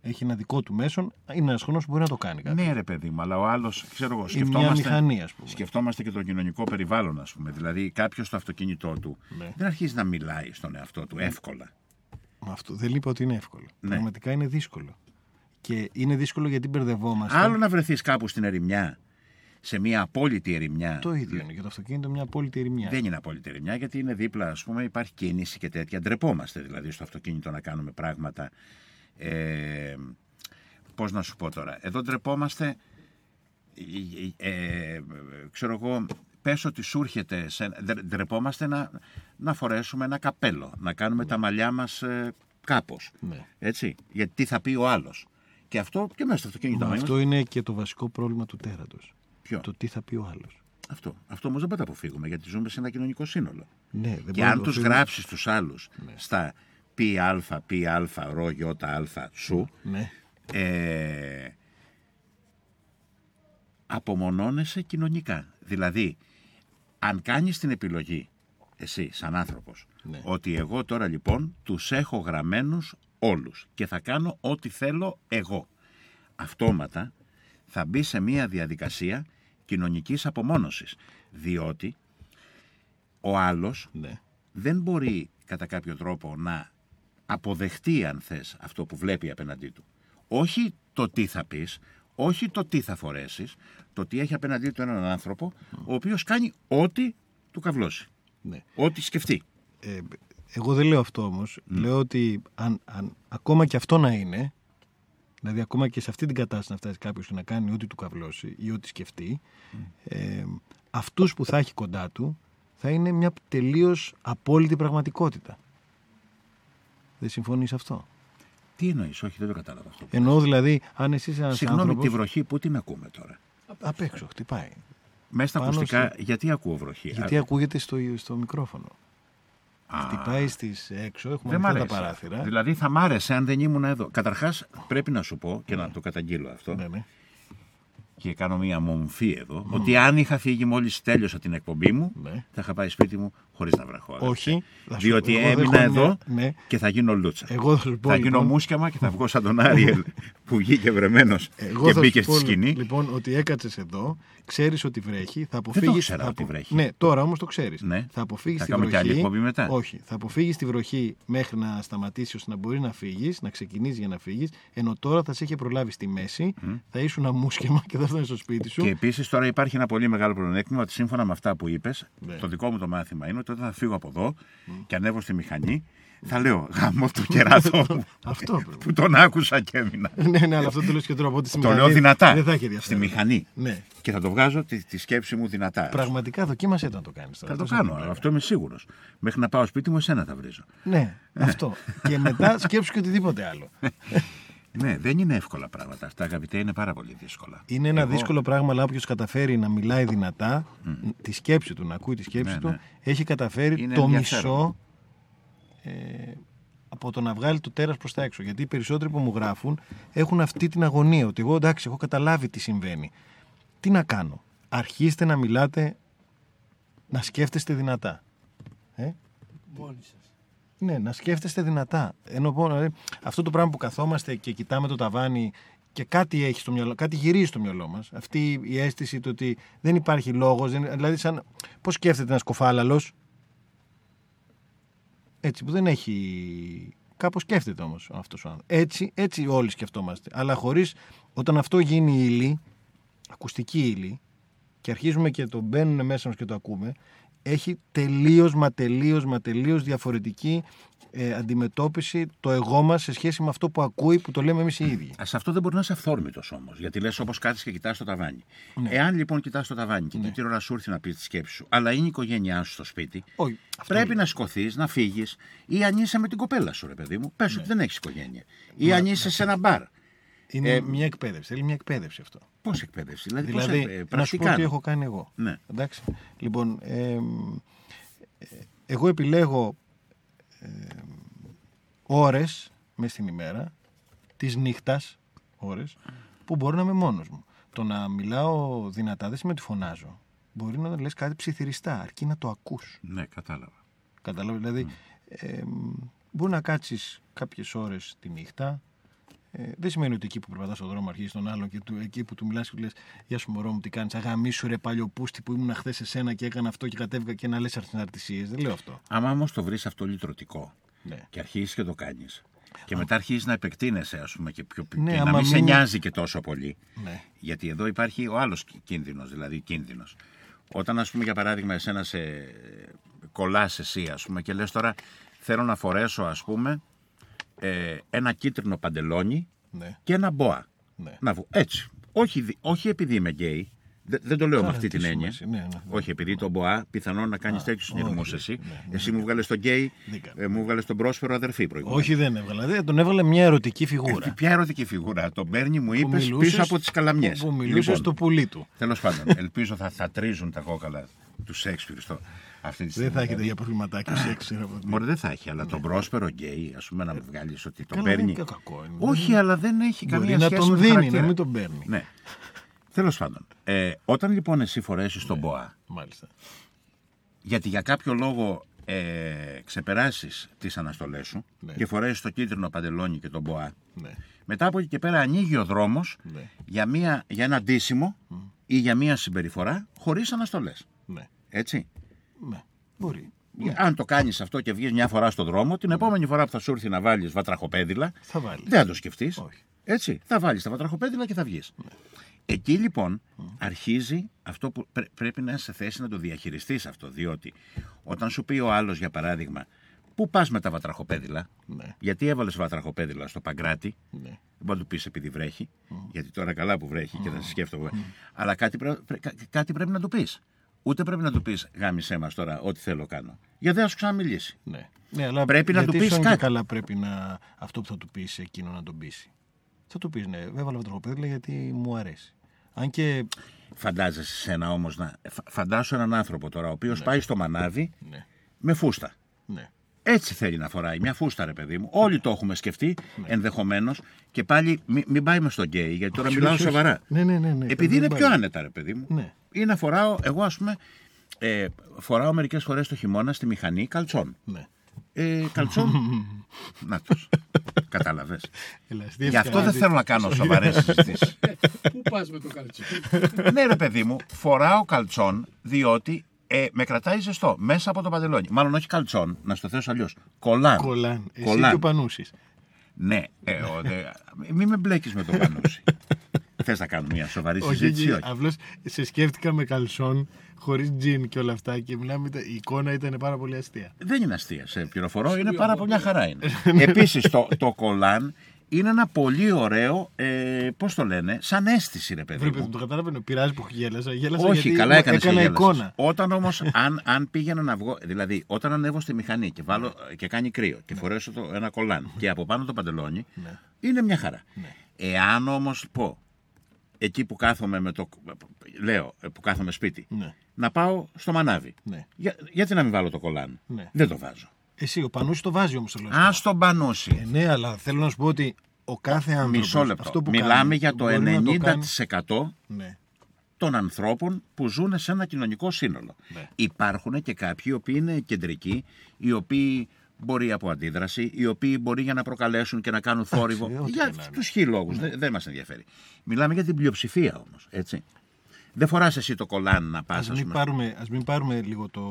έχει ένα δικό του μέσον, είναι ένας χρόνο που μπορεί να το κάνει κάτι. Ναι, ρε παιδί μου, αλλά ο άλλος, ξέρω εγώ, Είναι σκεφτόμαστε. μια μηχανή, ας πούμε. Σκεφτόμαστε και το κοινωνικό περιβάλλον, ας πούμε. Δηλαδή, κάποιος στο αυτοκίνητό του Ναι. δεν αρχίζει να μιλάει στον εαυτό του εύκολα. Μα Αυτό δεν είπα ότι είναι εύκολο. Ναι. Πραγματικά είναι δύσκολο. Και είναι δύσκολο γιατί μπερδευόμαστε. Άλλο να βρεθείς κάπου στην ερημιά, σε μια απόλυτη ερημιά. Το ίδιο είναι. Για το αυτοκίνητο μια απόλυτη ερημιά. Δεν είναι απόλυτη ερημιά, γιατί είναι δίπλα, ας πούμε, υπάρχει κίνηση και τέτοια. Ντρεπόμαστε δηλαδή στο αυτοκίνητο να κάνουμε πράγματα. Ε, Πώς να σου πω τώρα. Εδώ ντρεπόμαστε. Ε, ε, ξέρω εγώ, πες ότι σου έρχεται, σε, ντρε- ντρεπόμαστε να, να φορέσουμε ένα καπέλο, να κάνουμε τα μαλλιά μας ε, κάπως. Ναι. Έτσι, γιατί τι θα πει ο άλλος. Και αυτό και μέσα στο αυτοκίνητο Μα μας. αυτό είναι και το βασικό πρόβλημα του τέρατος. Ποιο; Το τι θα πει ο άλλος. Αυτό. Αυτό όμως δεν μπορεί να το αποφύγουμε γιατί ζούμε σε ένα κοινωνικό σύνολο. Ναι, δεν και μπορεί να αν το τους αποφύγουμε. γράψεις τους άλλους στα πι α, πι α, ρο, γιώτα, α, σου, Ναι. ε, απομονώνεσαι κοινωνικά. Δηλαδή, αν κάνεις την επιλογή, εσύ σαν άνθρωπος, Ναι. ότι εγώ τώρα λοιπόν τους έχω γραμμένους όλους και θα κάνω ό,τι θέλω εγώ. Αυτόματα θα μπει σε μια διαδικασία κοινωνικής απομόνωσης, διότι ο άλλος ναι. δεν μπορεί κατά κάποιο τρόπο να αποδεχτεί αν θες αυτό που βλέπει απέναντί του. Όχι το τι θα πεις, όχι το τι θα φορέσεις, το ότι έχει απέναντί του έναν άνθρωπο ο οποίος κάνει ό,τι του καυλώσει, ναι. ό,τι σκεφτεί. Ε, εγώ δεν λέω αυτό όμως. Λέω ότι αν, αν, ακόμα και αυτό να είναι, δηλαδή ακόμα και σε αυτή την κατάσταση να φτάσει κάποιος και να κάνει ό,τι του καυλώσει ή ό,τι σκεφτεί, ε, αυτού που θα έχει κοντά του θα είναι μια τελείως απόλυτη πραγματικότητα. Δεν συμφωνείς αυτό; Τι εννοείς, όχι δεν το κατάλαβα αυτό. Εννοώ δηλαδή, αν εσύ είσαι ένας Συγγνώμη, άνθρωπο. τη βροχή που την ακούμε τώρα; Απ' έξω, χτυπάει. Μέσα στα Πάνω ακουστικά, στο- γιατί ακούω βροχή; Γιατί Α, ακούγεται στο, στο μικρόφωνο. α, Χτυπάει στις έξω, έχουμε Δεν μ' ανοιχτά τα αρέσει. παράθυρα. Δηλαδή θα μ' άρεσε αν δεν ήμουν εδώ. Καταρχάς πρέπει να σου πω και να το καταγγείλω αυτό. Ναι, ναι. Και κάνω μία μομφή εδώ, ότι αν είχα φύγει μόλις τέλειωσα την εκπομπή μου, Ναι. θα είχα πάει σπίτι μου χωρίς να βραχώ. αδερφέ. Όχι. Θα σου- Διότι εγώ έμεινα δέχομαι εδώ μια- ναι. και θα γίνω λούτσα. Εγώ θα σου πω, θα γίνω λοιπόν- μουσκιαμα και θα βγω σαν τον Άριελ που βγήκε βρεμένος Εγώ και θα μπήκε σου στη πω, σκηνή. Λοιπόν, ότι έκατσες εδώ, ξέρεις ότι βρέχει, θα αποφύγει. ήξερα ότι βρέχει. Ναι, τώρα όμως το ξέρεις. Ναι. Θα αποφύγεις Θα τη κάνουμε και βροχή. άλλη εκπομπή μετά. Όχι. Θα αποφύγεις τη βροχή μέχρι να σταματήσει ώστε να μπορείς να φύγεις, να ξεκινήσεις για να φύγεις. Ενώ τώρα θα σε είχε προλάβει στη μέση, θα ήσουν αμούσχεμα και θα φτάσει στο σπίτι σου. Και επίσης τώρα υπάρχει ένα πολύ μεγάλο πλεονέκτημα ότι σύμφωνα με αυτά που είπες, Ναι. το δικό μου το μάθημα είναι ότι όταν θα φύγω από εδώ και ανέβω στη μηχανή, θα λέω γάμο το κεράτο μου. Αυτό πρέπει. που τον άκουσα και έμεινα. ναι, ναι, αλλά αυτό το λέω και τώρα από ό,τι στη Το μηχανή λέω δυνατά. Δεν θα έχει Στη ενδιαφέρον. μηχανή. Ναι. Και θα το βγάζω τη, τη σκέψη μου δυνατά. Πραγματικά δοκίμασε το να το κάνεις τώρα. Θα το Αυτό κάνω, σε αυτό είμαι σίγουρος. Μέχρι να πάω σπίτι μου, εσένα θα βρίζω. Ναι, αυτό. και μετά σκέψου και οτιδήποτε άλλο. Ναι, δεν είναι εύκολα πράγματα αυτά, αγαπητέ, είναι πάρα πολύ δύσκολα. Είναι ένα Εγώ- δύσκολο πράγμα, αλλά όποιος καταφέρει να μιλάει δυνατά, τη σκέψη του, να ακούει τη σκέψη Ναι, του, ναι. έχει καταφέρει Είναι το ενδιαφέρον. μισό ε, από το να βγάλει το τέρας προς τα έξω. Γιατί οι περισσότεροι που μου γράφουν έχουν αυτή την αγωνία, ότι εγώ εντάξει, έχω καταλάβει τι συμβαίνει. Τι να κάνω; Αρχίστε να μιλάτε, να σκέφτεστε δυνατά. Ε; Μόνοι σας. Ναι, να σκέφτεστε δυνατά. Ενώ πω, δηλαδή, αυτό το πράγμα που καθόμαστε και κοιτάμε το ταβάνι και κάτι έχει στο μυαλό, κάτι γυρίζει στο μυαλό μας. Αυτή η αίσθηση του ότι δεν υπάρχει λόγος. Δηλαδή, σαν. Πώς σκέφτεται ένας κοφάλαλος; Έτσι που δεν έχει. Κάπως σκέφτεται όμως αυτός ο άνθρωπος. Έτσι, έτσι όλοι σκεφτόμαστε. Αλλά χωρίς. Όταν αυτό γίνει ύλη, ακουστική ύλη, και αρχίζουμε και το μπαίνουν μέσα μας και το ακούμε, έχει τελείως μα τελείως μα τελείως διαφορετική ε, αντιμετώπιση το εγώ μας σε σχέση με αυτό που ακούει που το λέμε εμείς οι ίδιοι. Α, αυτό δεν μπορεί να είσαι αυθόρμητος όμως. Γιατί λες όπως κάτσει και κοιτάς το ταβάνι. Εάν λοιπόν κοιτάς το ταβάνι και την ώρα σου έρθει να πει τη σκέψη σου, αλλά είναι η οικογένειά σου στο σπίτι, Όχι, αυτό πρέπει λέω. να σηκωθείς, να φύγεις ή αν είσαι με την κοπέλα σου, ρε παιδί μου, πες ότι δεν έχεις οικογένεια. Ή αν είσαι σε ένα μπαρ. Είναι Ε, μια εκπαίδευση. Θέλει μια εκπαίδευση αυτό. Πώς εκπαίδευση, δηλαδή, πώς, Δηλαδή, ε, ε, να σου πω πρακτικά. τι έχω κάνει εγώ. Ναι. Εντάξει. Λοιπόν, ε, ε, εγώ επιλέγω ε, ώρες μες στην ημέρα, της νύχτας ώρες, που μπορώ να είμαι μόνος μου. Το να μιλάω δυνατά δεν σημαίνει ότι φωνάζω. Μπορεί να λες κάτι ψιθυριστά, αρκεί να το ακούς. Ναι, κατάλαβα. Κατάλαβες, δηλαδή. Ε, μπορεί να κάτσεις κάποιες ώρες τη νύχτα. Ε, δεν σημαίνει ότι εκεί που περπατάς στον δρόμο αρχίζεις τον άλλον και του, εκεί που του μιλάς και του λες: Γεια σου, μωρό μου, τι κάνεις. Αγαμίσου ρε παλιοπούστη που ήμουν χθες σε σένα και έκανα αυτό και κατέβηκα και να λες αρτησίες. Δεν λέω αυτό. Άμα όμως το βρεις αυτό λυτρωτικό Ναι. και αρχίσει και το κάνεις. Και μετά αρχίζεις να επεκτείνεσαι, ας πούμε, και, πιο, Ναι, και να άμα μην σε μην- νοιάζει και τόσο πολύ. Ναι. Γιατί εδώ υπάρχει ο άλλος κίνδυνος, δηλαδή κίνδυνος. Όταν, ας πούμε, για παράδειγμα, εσένα σε κολλάς εσύ, ας πούμε, και λες τώρα θέλω να φορέσω, ας πούμε, ε, ένα κίτρινο παντελόνι Ναι. και ένα μποα. Ναι. Να βγω. Έτσι. Όχι, δι- όχι επειδή είμαι γκέι. Δεν, δεν το λέω με Καλά, αυτή τι την έννοια. σημασία, ναι, ναι, ναι. Όχι, επειδή το μποα πιθανόν να κάνει τέτοιου συνειρμού όχι, εσύ. ναι, ναι, εσύ μου 'βγαλες τον γκέι, Δεν κάνω. ε, μου 'βγαλες τον Πρόσπερο αδερφή προηγούμενα. Όχι, δεν έβγαλα. Δεν, τον έβγαλε μια ερωτική φιγούρα. Ε, Ποια ερωτική φιγούρα; Τον παίρνει, μου Που είπες μιλούσες- πίσω από τις καλαμιές. Που μιλούσες στο πουλί του. Τέλος πάντων, ελπίζω θα, θα τρίζουν τα κόκαλα του Σέξπιρ στο αυτή τη στιγμή. Δεν θα έχετε για προβληματάκια σεξ. ξέρω εγώ τι. Μωρέ δεν θα έχει, αλλά τον πρόσφερο γκέι, ας πούμε, να μου βγάλεις ότι τον Καλά, δεν παίρνει. είναι κακό, είναι. Όχι, αλλά δεν έχει Μπορεί καμία να σχέση τον με το δίνει, χαρακτήρα. να μην τον παίρνει. Ναι. Τέλος πάντων, ε, όταν λοιπόν εσύ φορέσεις τον ΜΠΟΑ, Μάλιστα. γιατί για κάποιο λόγο ε, ξεπεράσεις τις αναστολές σου Ναι. και φορέσεις το κίτρινο παντελόνι και τον ΜΠΟΑ, Ναι. μετά από εκεί και πέρα ανοίγει ο δρόμος Ναι. για, μια, για ένα ντύσιμο ή για μια συμπεριφορά χωρίς αναστολές. Ναι. Έτσι. Ναι. Μπορεί. Αν το κάνεις αυτό και βγεις μια φορά στον δρόμο, την επόμενη φορά που θα σου έρθει να βάλεις βατραχοπέδιλα, Θα βάλεις. δεν θα το σκεφτείς. Όχι. Έτσι. Θα βάλεις τα βατραχοπέδιλα και θα βγεις. Εκεί λοιπόν αρχίζει αυτό που πρέ- πρέπει να είσαι σε θέση να το διαχειριστείς αυτό. Διότι όταν σου πει ο άλλος, για παράδειγμα, Πού πας με τα βατραχοπέδιλα, Ναι. Γιατί έβαλες βατραχοπέδιλα στο παγκράτη, Ναι. δεν μπορεί να του πεις επειδή βρέχει, γιατί τώρα καλά που βρέχει και θα σε σκέφτομαι. Αλλά κάτι, πρέ- πρέ- κα- κάτι πρέπει να του πεις. Ούτε πρέπει να του πεις γάμισέ μας τώρα, ό,τι θέλω κάνω. Γιατί δεν θα σου ξαναμιλήσει. Ναι. ναι αλλά Πρέπει να γιατί του πεις σαν και κάτι. καλά πρέπει να αυτό που θα του πεις εκείνο να τον πείσει. Θα του πεις ναι, έβαλα βατραχοπέδιλα γιατί μου αρέσει. Αν και. Φαντάζεσαι σένα όμως να. φα- Φαντάσου έναν άνθρωπο τώρα, ο οποίος πάει στο μανάβι Ναι. με φούστα. Ναι. Έτσι θέλει να φοράει. Μια φούστα, ρε παιδί μου. Όλοι το έχουμε σκεφτεί ενδεχομένως. Και πάλι μην, μην πάει με στον γκέι, γιατί τώρα Όχι, μιλάω όχι, όχι. σοβαρά. Ναι, ναι, ναι, ναι. Επειδή Δεν είναι πάει. πιο άνετα, ρε παιδί μου. Ναι. Ή να φοράω, εγώ ας πούμε, ε, φοράω μερικές φορές το χειμώνα στη μηχανή καλτσόν. Ναι. Ε, καλτσόν. να τους. Κατάλαβες. Ελαστή Γι' αυτό δεν ευκαιρία. θέλω να κάνω σοβαρές συζητήσεις. Πού πας με το καλτσό. ναι, ρε παιδί μου, φοράω καλτσόν διότι ε, με κρατάει ζεστό μέσα από το παντελόνι. Μάλλον όχι καλτσόν, να στο θέσω αλλιώς. Κολάν. Κολάν. Εσύ Κολάν. και ο Πανούσης. Ναι, ε, ο, δε, μην με μπλέκεις με το πανούσι. Θες να κάνουμε μια σοβαρή Όχι, συζήτηση, ή όχι. όχι. Απλώς σε σκέφτηκα με καλσόν, χωρίς τζιν και όλα αυτά και μιλάμε, η εικόνα ήταν πάρα πολύ αστεία. Δεν είναι αστεία, σε πληροφορώ, είναι πάρα πολύ μια χαρά είναι. Επίσης, το, το κολάν είναι ένα πολύ ωραίο, ε, πώς το λένε, σαν αίσθηση, ρε παιδί Βρήκα, μου. το καταλαβαίνω, πειράζει που γέλασα. γέλασα Όχι, γιατί καλά μου έκανες έκανα εικόνα. Όταν όμως, αν, αν πήγαινα να βγω, δηλαδή όταν ανέβω στη μηχανή και, βάλω, και κάνει κρύο και φορέσω το, ένα κολάν και από πάνω το παντελόνι, Ναι. είναι μια χαρά. Εάν όμως πω, εκεί που κάθομαι με το. Λέω, ε, που κάθομαι σπίτι, Ναι. να πάω στο μανάβι. Ναι. Για, γιατί να μην βάλω το κολάν; Ναι. Δεν το βάζω. Εσύ, ο Πανούσης το βάζει όμως το λέω. Α τον πανούσει. Ε, ναι, αλλά θέλω να σου πω ότι ο κάθε άνθρωπος. Μισό λεπτό. Αυτό που Μιλάμε κάνει, για το μπορεί να 90% κάνει- Ναι. των ανθρώπων που ζουν σε ένα κοινωνικό σύνολο. Ναι. Υπάρχουν και κάποιοι οι οποίοι είναι κεντρικοί, οι οποίοι μπορεί από αντίδραση, οι οποίοι μπορεί για να προκαλέσουν και να κάνουν θόρυβο. ό,τι για και να είναι. τους χι λόγους. Δεν, δεν μας ενδιαφέρει. Μιλάμε για την πλειοψηφία όμως. Έτσι. Δεν φοράς εσύ το κολάν να πας, Ας μην, πάρουμε, ας μην πάρουμε λίγο το,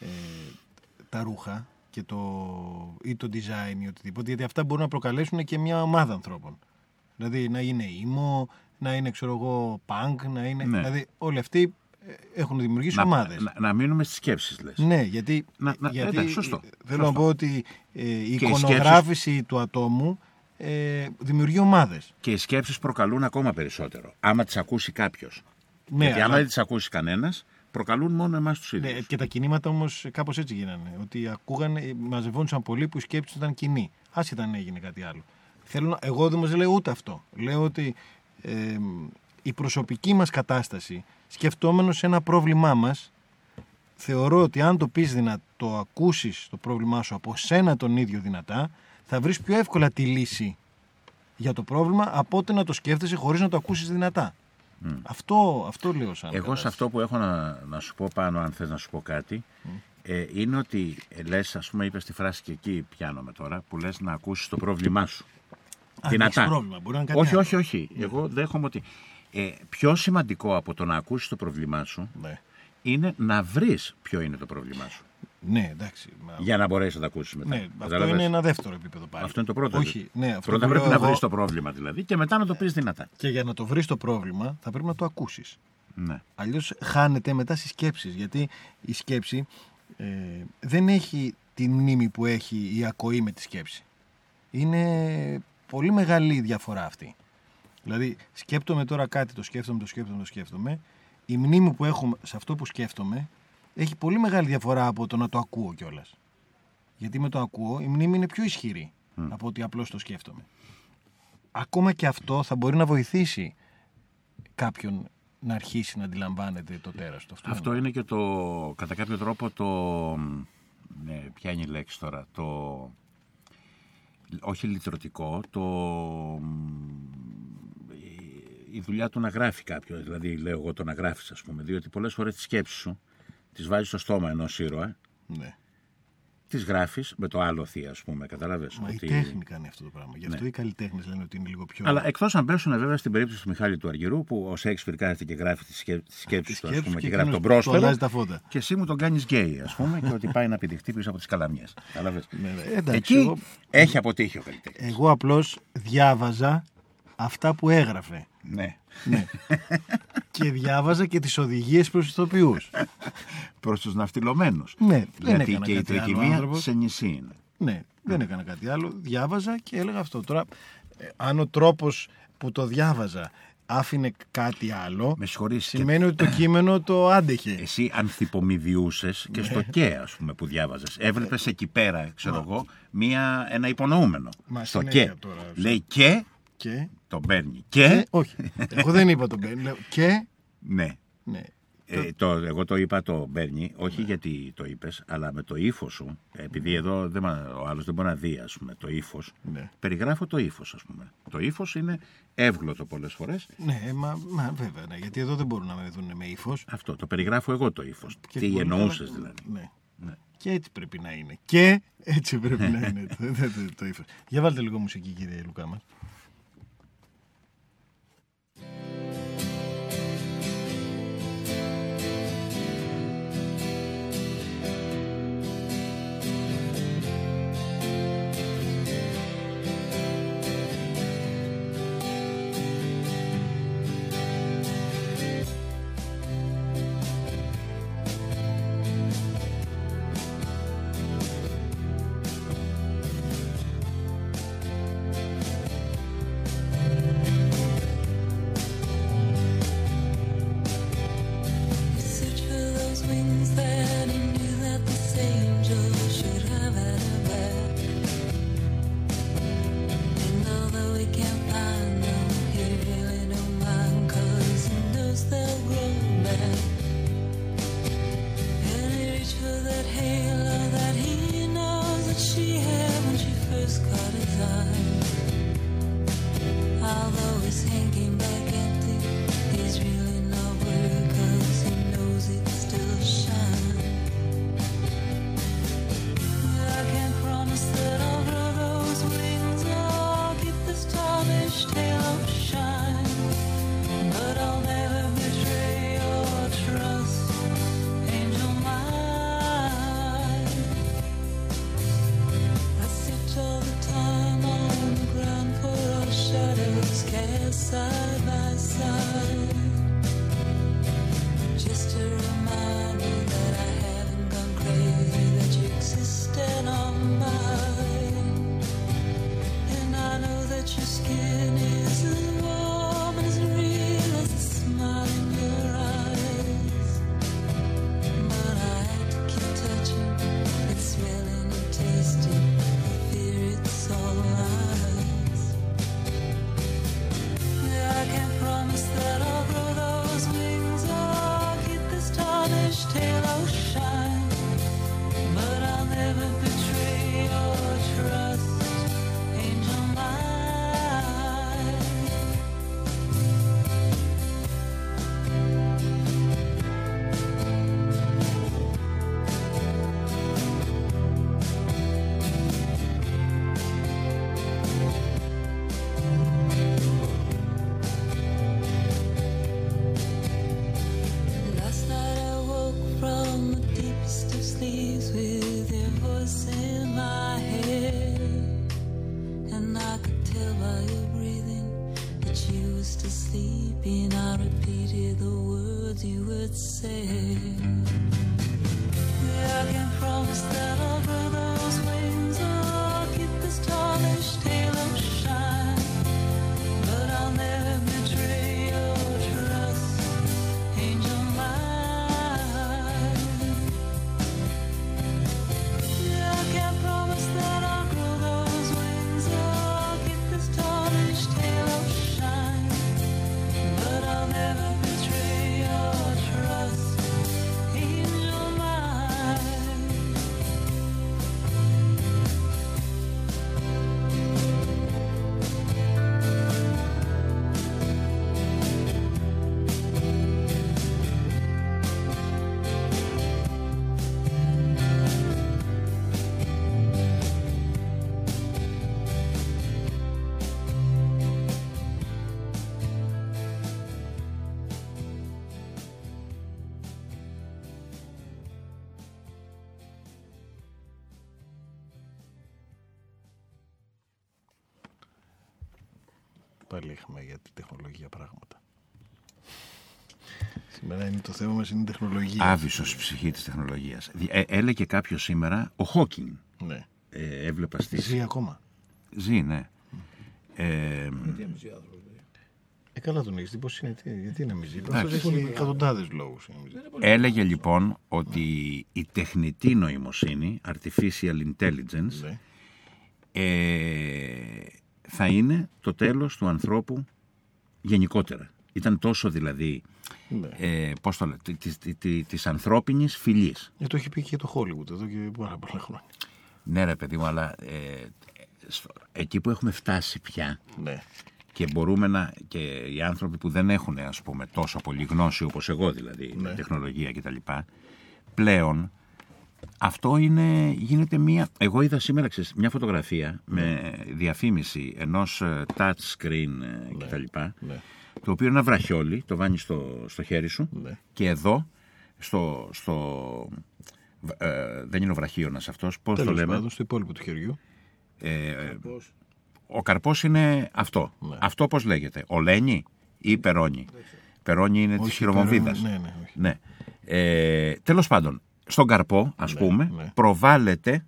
ε, τα ρούχα και το, ή το design ή οτιδήποτε, γιατί αυτά μπορούν να προκαλέσουν και μια ομάδα ανθρώπων. Δηλαδή να είναι emo, να είναι ξέρω εγώ punk, να είναι... Ναι. Δηλαδή όλοι αυτοί ε, έχουν δημιουργήσει να, ομάδες. να, να μείνουμε στις σκέψεις, λες. Ναι, γιατί, Να- να- γιατί εντάξει, σωστό, θέλω σωστό. να πω ότι ε, η Και οι εικονογράφηση του ατόμου ε, δημιουργεί ομάδες. Και οι σκέψεις προκαλούν ακόμα περισσότερο. Άμα τις ακούσει κάποιος. Ναι, Γιατί άμα αλλά- δεν τις ακούσει κανένας, προκαλούν μόνο εμάς τους ίδιους. Ναι, και τα κινήματα όμως κάπως έτσι γίνανε. Ότι ακούγανε, μαζευόντουσαν πολλοί που η σκέψη τους ήταν κοινή. Άσχετα αν έγινε κάτι άλλο. Θέλω, να- εγώ δεν μας λέω ούτε αυτό. Λέω ότι ε, η προσωπική μας κατάσταση, σκεφτόμενος ένα πρόβλημά μας, θεωρώ ότι αν το πεις δυνατά, το ακούσεις το πρόβλημά σου από σένα τον ίδιο δυνατά, θα βρεις πιο εύκολα τη λύση για το πρόβλημα από ότι να το σκέφτεσαι χωρίς να το ακούσεις δυνατά. Αυτό, αυτό λέω σαν Εγώ σε κατάσταση. αυτό που έχω να, να σου πω πάνω, αν θες να σου πω κάτι, ε, είναι ότι ε, λες, ας πούμε, είπες τη φράση και εκεί πιάνομαι τώρα, που λες να ακούσεις το πρόβλημά σου. Αν έχεις πρόβλημα, μπορεί να είναι κάτι όχι, άλλο. όχι, όχι. Εγώ δέχομαι ότι ε, πιο σημαντικό από το να ακούσεις το πρόβλημά σου Ναι. είναι να βρεις ποιο είναι το πρόβλημά σου. Ναι, εντάξει. μα- Για να μπορέσεις να τα ακούσεις μετά. Ναι, αυτό Κατάλαβες; είναι ένα δεύτερο επίπεδο πάλι. Αυτό είναι το πρώτο. Όχι, ναι, αυτό Πρώτα που πρέπει λέω να εγώ- βρεις το πρόβλημα δηλαδή και μετά να το πεις δυνατά. Και για να το βρεις το πρόβλημα, θα πρέπει να το ακούσεις. Ναι. Αλλιώς χάνεται μετά στις σκέψεις. Γιατί η σκέψη ε, δεν έχει τη μνήμη που έχει η ακοή με τη σκέψη. Είναι πολύ μεγάλη η διαφορά αυτή. Δηλαδή, σκέπτομαι τώρα κάτι, το σκέφτομαι, το σκέφτομαι, το σκέφτομαι. Η μνήμη που έχω σε αυτό που σκέφτομαι έχει πολύ μεγάλη διαφορά από το να το ακούω κιόλας. Γιατί με το ακούω η μνήμη είναι πιο ισχυρή από ότι απλώς το σκέφτομαι. Ακόμα και αυτό θα μπορεί να βοηθήσει κάποιον να αρχίσει να αντιλαμβάνεται το τέρας του. Αυτό είναι και το, κατά κάποιο τρόπο το, ναι, ποια είναι η λέξη τώρα, το, όχι λυτρωτικό, το, η- η δουλειά του να γράφει κάποιο, δηλαδή λέω εγώ το να γράφεις ας πούμε, διότι πολλές φορές τις σκέψεις σου τις βάζεις στο στόμα ενός ήρωα, Ναι. τις γράφεις με το άλλο θεία ας πούμε, κατάλαβες. Μα ότι- η τέχνη κάνει αυτό το πράγμα. Γι' αυτό οι καλλιτέχνες λένε ότι είναι λίγο πιο. Αλλά εκτός αν πέσουν βέβαια στην περίπτωση του Μιχάλη του Αργυρού που ο Σέξπιρ κάθεται και γράφει τις σκέψει Τις του, ας σκέψεις πούμε, και και, γράφει τον εκείνος του πρόσφαιρο. αλλάζει τα φώτα. Και εσύ μου τον κάνεις γκέι, ας πούμε, και ότι πάει να πηδηχτεί πίσω από τις καλαμιές. Κατάλαβε. Ναι, ναι. Εντάξει, Εκεί εγώ- έχει αποτύχει ο καλλιτέχνης. Εγώ απλώς διάβαζα αυτά που έγραφε. Ναι. Ναι. και διάβαζα και τις οδηγίες προς τους ηθοποιού. Προς τους ναυτιλωμένους. Ναι, δεν Γιατί έκανα και η κάτι άλλο τρικυμία άνθρωπος. σε νησί είναι. Ναι, δεν έκανα κάτι άλλο. Διάβαζα και έλεγα αυτό. Τώρα, ε, αν ο τρόπος που το διάβαζα άφηνε κάτι άλλο, Με συγχωρείς, και- σημαίνει ότι το κείμενο το άντεχε. Εσύ ανθυπομοιδιούσες και στο και, ας πούμε, που διάβαζες. Έβλεπες εκεί πέρα, ξέρω εγώ, μία, ένα υπονοούμενο. Μα στο συνέχεια και. τώρα. Λέει και, Και. Τον παίρνει. Και, και όχι. Εγώ δεν είπα τον Μπέν. Λέω και. ναι. Ναι. Ε, το, εγώ το είπα το Μπέρνι, όχι γιατί το είπες, αλλά με το ύφος σου. Επειδή εδώ δεν, μα- ο άλλος δεν μπορεί να δει, ας πούμε, το ύφος. Ναι. Περιγράφω το ύφος, ας πούμε. Το ύφος είναι εύγλωτο πολλές φορές. Ναι, μα, μα βέβαια, ναι, γιατί εδώ δεν μπορούν να με δουν με ύφος. Αυτό. Το περιγράφω εγώ το ύφος. Τι εννοούσες δηλαδή. Ναι. Και έτσι πρέπει να είναι. Και έτσι πρέπει να είναι το, το, το, το ύφος. Για βάλτε λίγο μουσική, κύριε Λουκά μας. Πάλι έχουμε για τη τεχνολογία πράγματα. Σήμερα είναι το θέμα μας είναι η τεχνολογία. Άβυσος ψυχή της τεχνολογίας. Δι- ε, έλεγε κάποιος σήμερα, ο Χόκινγκ, Ναι. ε, έβλεπα στη... Ζει ακόμα. Ζει, ναι. Ε, Τι έμεινε ο άνθρωπος, δηλαδή; Ε, καλά τον έχεις δει πώς είναι. Τι, γιατί να μην ζει; Εντάξει. Αυτός έχει εκατοντάδες λόγους. για να μην ζει. έλεγε λοιπόν ότι η τεχνητή νοημοσύνη, artificial intelligence, Ναι. ε, θα είναι το τέλος του ανθρώπου γενικότερα. Ήταν τόσο δηλαδή, Ναι. ε, πώς το λέω, τη- της, τη- τη- της ανθρώπινης φυλής. Ε, το έχει πει και το Hollywood εδώ και πάρα πολλά χρόνια. Ναι ρε παιδί μου, αλλά ε, στο- εκεί που έχουμε φτάσει πια Ναι. και μπορούμε να, και οι άνθρωποι που δεν έχουν ας πούμε τόσο πολύ γνώση όπως εγώ δηλαδή, Ναι. με τεχνολογία κτλ. Πλέον αυτό είναι, γίνεται μία... Εγώ είδα σήμερα ξέρεις, μια φωτογραφία με διαφήμιση ενός ε, touch screen ε, κτλ. ναι. Το οποίο είναι ένα βραχιόλι, το βάνεις στο, στο χέρι σου Ναι. και εδώ, στο... στο ε, δεν είναι ο βραχίωνας αυτός, πώς το Τέλος λέμε; πάντων, στο υπόλοιπο του χεριού. Ε, Πώς. ο καρπός είναι αυτό. Ναι. Αυτό πώς λέγεται. Ολένη ή περόνι; Περόνι είναι της Όχι, χειρομοβίδας. πέρα- Ναι, ναι, όχι. Ναι. Ε, τέλος πάντων, στον καρπό, ας πούμε, ναι. προβάλλεται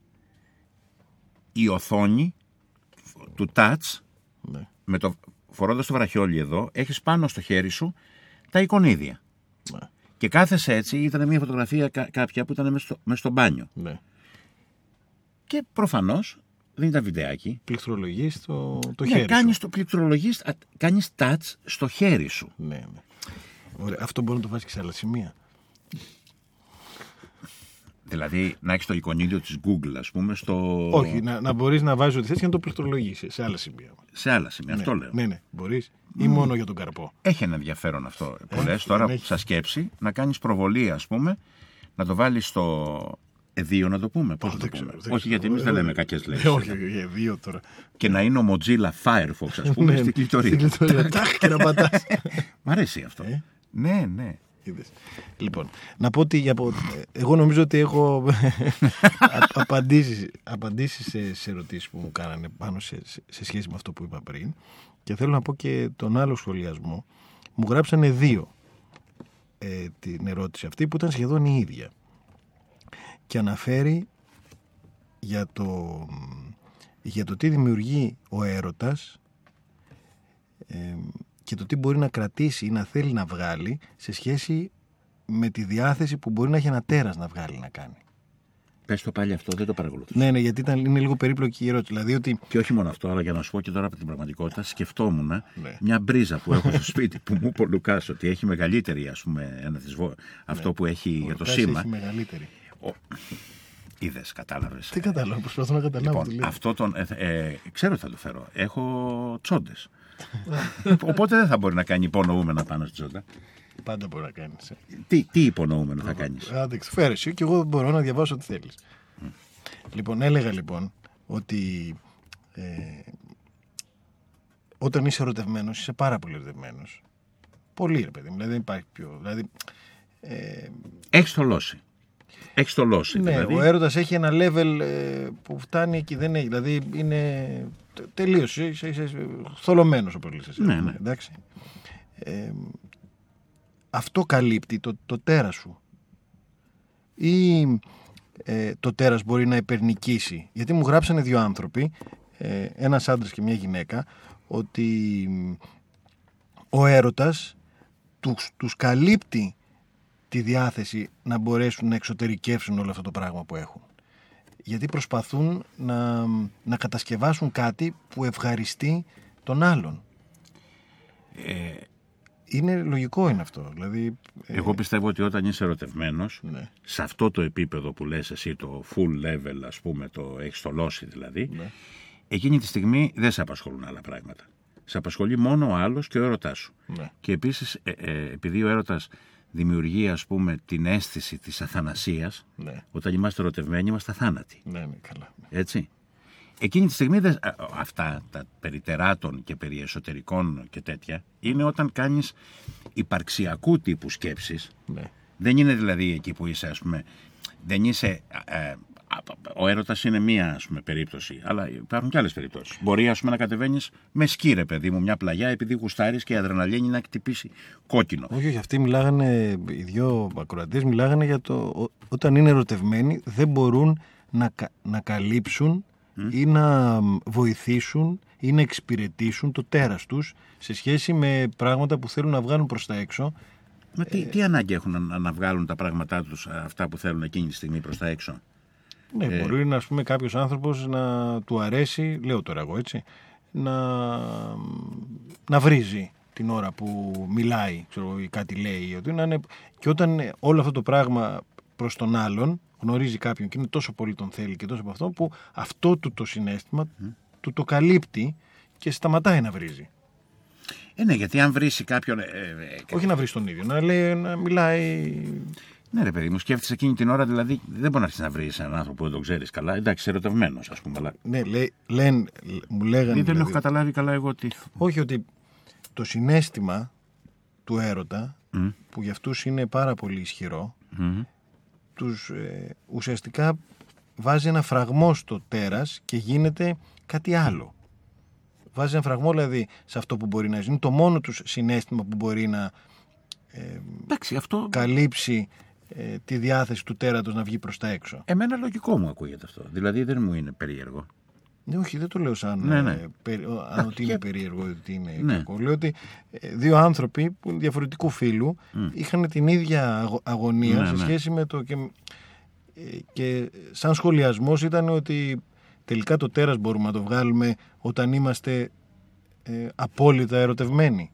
η οθόνη του touch Ναι. με το φορώντας το βραχιόλι εδώ, έχεις πάνω στο χέρι σου τα εικονίδια. Ναι. Και κάθεσαι έτσι, ήταν μια φωτογραφία κα- κάποια που ήταν μέσα στο, μες στο μπάνιο. ναι. Και προφανώς δεν ήταν βιντεάκι. Πληκτρολογείς το, το ναι, χέρι κάνεις σου. το πληκτρολογείς, α, κάνεις touch στο χέρι σου. Ναι, ναι. Ωραία. Αυτό μπορεί να το βάζεις και σε άλλα σημεία. Δηλαδή να έχεις το εικονίδιο της Google, ας πούμε, στο... Όχι, να, να μπορείς να βάζεις ό,τι θες και να το πληκτρολογήσεις σε άλλα σημεία. σε άλλα σημεία. Αυτό ναι, λέω. Ναι, ναι. Μπορείς. Ή μόνο για τον καρπό. Έχει ένα ενδιαφέρον αυτό. Πολλές τώρα έχει. σαν σκέψη να κάνεις προβολή, ας πούμε, να το βάλεις στο εδίο, να το πούμε. Πώς Ω, να το δεν πούμε. ξέρω, δεν όχι, ξέρω. γιατί εμείς δεν Ε, λέμε ε, κακές ε, λέξεις. Όχι, όχι, όχι, δύο τώρα. Και να είναι ο Mozilla Firefox, ας πούμε, Ναι, στην κλειτορία. Στην κλειτορία. Τάχ και να πατάς. Μ' αρέσει αυτό. Ε. Ναι, ναι. Είδες. Λοιπόν, να πω ότι για, πο- εγώ νομίζω ότι έχω α- απαντήσεις, απαντήσεις σε, σε ερωτήσεις που μου κάνανε πάνω σε, σε, σε σχέση με αυτό που είπα πριν και θέλω να πω και τον άλλο σχολιασμό. Μου γράψανε δύο ε, την ερώτηση αυτή που ήταν σχεδόν η ίδια και αναφέρει για το, για το τι δημιουργεί ο έρωτας ε, και το τι μπορεί να κρατήσει ή να θέλει να βγάλει σε σχέση με τη διάθεση που μπορεί να έχει ένα τέρας να βγάλει να κάνει. Πες το πάλι αυτό, δεν το παρακολουθούσα. Ναι, ναι, γιατί ήταν, είναι λίγο περίπλοκη η ερώτηση. Δηλαδή ότι Και όχι μόνο αυτό, αλλά για να σου πω και τώρα από την πραγματικότητα, σκεφτόμουν Ναι. μια μπρίζα που έχω στο σπίτι που μου είπε ο Λουκάς ότι έχει μεγαλύτερη, ας πούμε, ένα της βο- αυτό που έχει για το Λουκάς σήμα. έχει μεγαλύτερη. Είδες, κατάλαβες. Τι κατάλαβα, προσπαθώ να καταλάβω Λοιπόν, τι λέει. αυτό τον. Ε, ε, ξέρω ότι θα το φέρω. Έχω τσόντες. Οπότε δεν θα μπορεί να κάνει υπονοούμενα πάνω στη τσόντα. Πάντα μπορεί να κάνεις. Τι, τι υπονοούμενο θα κάνεις; Άντε, φέρε εσύ και εγώ μπορώ να διαβάσω ό,τι θέλεις. Λοιπόν, έλεγα λοιπόν ότι ε, όταν είσαι ερωτευμένος, είσαι πάρα πολύ ερωτευμένος. Πολύ ρε παιδί μου, δηλαδή δεν υπάρχει πιο. Δηλαδή, ε, Έχεις θολώσει. Έχεις το λόση Ναι, δηλαδή. ο έρωτας έχει ένα level ε, που φτάνει εκεί, δεν έχει. Δηλαδή είναι τελείως. Είσαι, είσαι, είσαι θολωμένος όπω λες εσύ. Ναι, ναι. Εντάξει. Ε, αυτό καλύπτει το, το τέρας σου. Ή ε, το τέρας μπορεί να υπερνικήσει. Γιατί μου γράψανε δύο άνθρωποι, ε, ένας άντρας και μια γυναίκα, ότι μ, ο έρωτας τους, τους καλύπτει τη διάθεση να μπορέσουν να εξωτερικεύσουν όλο αυτό το πράγμα που έχουν. Γιατί προσπαθούν να, να κατασκευάσουν κάτι που ευχαριστεί τον άλλον. είναι λογικό είναι αυτό. Δηλαδή, ε, Εγώ πιστεύω ότι όταν είσαι ερωτευμένος, Ναι. σε αυτό το επίπεδο που λες εσύ, το full level, ας πούμε, το έχεις στολώσει δηλαδή, Ναι. εκείνη τη στιγμή δεν σε απασχολούν άλλα πράγματα. Σε απασχολεί μόνο ο άλλος και ο έρωτάς σου. Ναι. Και επίσης, ε, ε, επειδή ο έρωτας δημιουργεί, ας πούμε, την αίσθηση της αθανασίας, Ναι. όταν είμαστε ερωτευμένοι είμαστε αθάνατοι. ναι, ναι, καλά. Έτσι. Εκείνη τη στιγμή δεν- α, αυτά τα περί τεράτων και περί εσωτερικών και τέτοια είναι όταν κάνεις υπαρξιακού τύπου σκέψεις Ναι. δεν είναι δηλαδή εκεί που είσαι, ας πούμε, δεν είσαι. ε, ο έρωτας είναι μία ας πούμε, περίπτωση, αλλά υπάρχουν και άλλες περιπτώσεις. Μπορεί ας πούμε, να κατεβαίνεις με σκι, ρε παιδί μου, μια πλαγιά, επειδή γουστάρεις και η αδρεναλίνη να χτυπήσει κόκκινο. Όχι, όχι, αυτοί μιλάγανε, οι δύο ακροατές μιλάγανε για το ο- όταν είναι ερωτευμένοι δεν μπορούν να, κα- να καλύψουν ή να μ, βοηθήσουν ή να εξυπηρετήσουν το τέρας τους σε σχέση με πράγματα που θέλουν να βγάλουν προς τα έξω. Μα τι, τι ανάγκη έχουν να, να βγάλουν τα πράγματά τους αυτά που θέλουν εκείνη τη στιγμή προς τα έξω; Ναι, μπορεί να, ας πούμε, κάποιος άνθρωπος να του αρέσει, λέω τώρα εγώ έτσι, να, να βρίζει την ώρα που μιλάει ξέρω, ή κάτι λέει. ή Ότι να είναι, και όταν ε, όλο αυτό το πράγμα προς τον άλλον γνωρίζει κάποιον και είναι τόσο πολύ τον θέλει και τόσο από αυτό που αυτό του το συνέστημα του το καλύπτει και σταματάει να βρίζει. Ε, ναι, γιατί αν βρει κάποιον. Ε, ε, ε, Όχι να βρει τον ίδιο, να, λέει, να μιλάει. Ναι, ρε παιδί μου, σκέφτεσαι εκείνη την ώρα, δηλαδή δεν μπορεί να αρχίσεις να βρεις έναν άνθρωπο που δεν τον ξέρεις καλά. Εντάξει, ερωτευμένος, ας πούμε, αλλά. Ναι, λέει, λένε, μου λέγανε. Ή δεν δηλαδή, έχω καταλάβει καλά εγώ τι. Όχι ότι το συνέστημα του έρωτα, που για αυτούς είναι πάρα πολύ ισχυρό, τους ε, ουσιαστικά βάζει ένα φραγμό στο τέρας και γίνεται κάτι άλλο. Βάζει ένα φραγμό δηλαδή σε αυτό που μπορεί να ζει. Είναι το μόνο τους συνέστημα που μπορεί να Εντάξει, αυτό. καλύψει ε, τη διάθεση του τέρατος να βγει προς τα έξω. Εμένα λογικό μου ακούγεται αυτό. Δηλαδή δεν μου είναι περίεργο. Ναι, όχι, δεν το λέω σαν Ναι, ναι. ε, περι- ο- αν ότι είναι και- περίεργο, ότι είναι Ναι. κακό. Λέω ότι ε, δύο άνθρωποι που είναι διαφορετικού φύλου είχαν την ίδια αγω- αγωνία Ναι, σε ναι. σχέση με το. Και, ε, και σαν σχολιασμός ήταν ότι τελικά το τέρας μπορούμε να το βγάλουμε όταν είμαστε ε, απόλυτα ερωτευμένοι.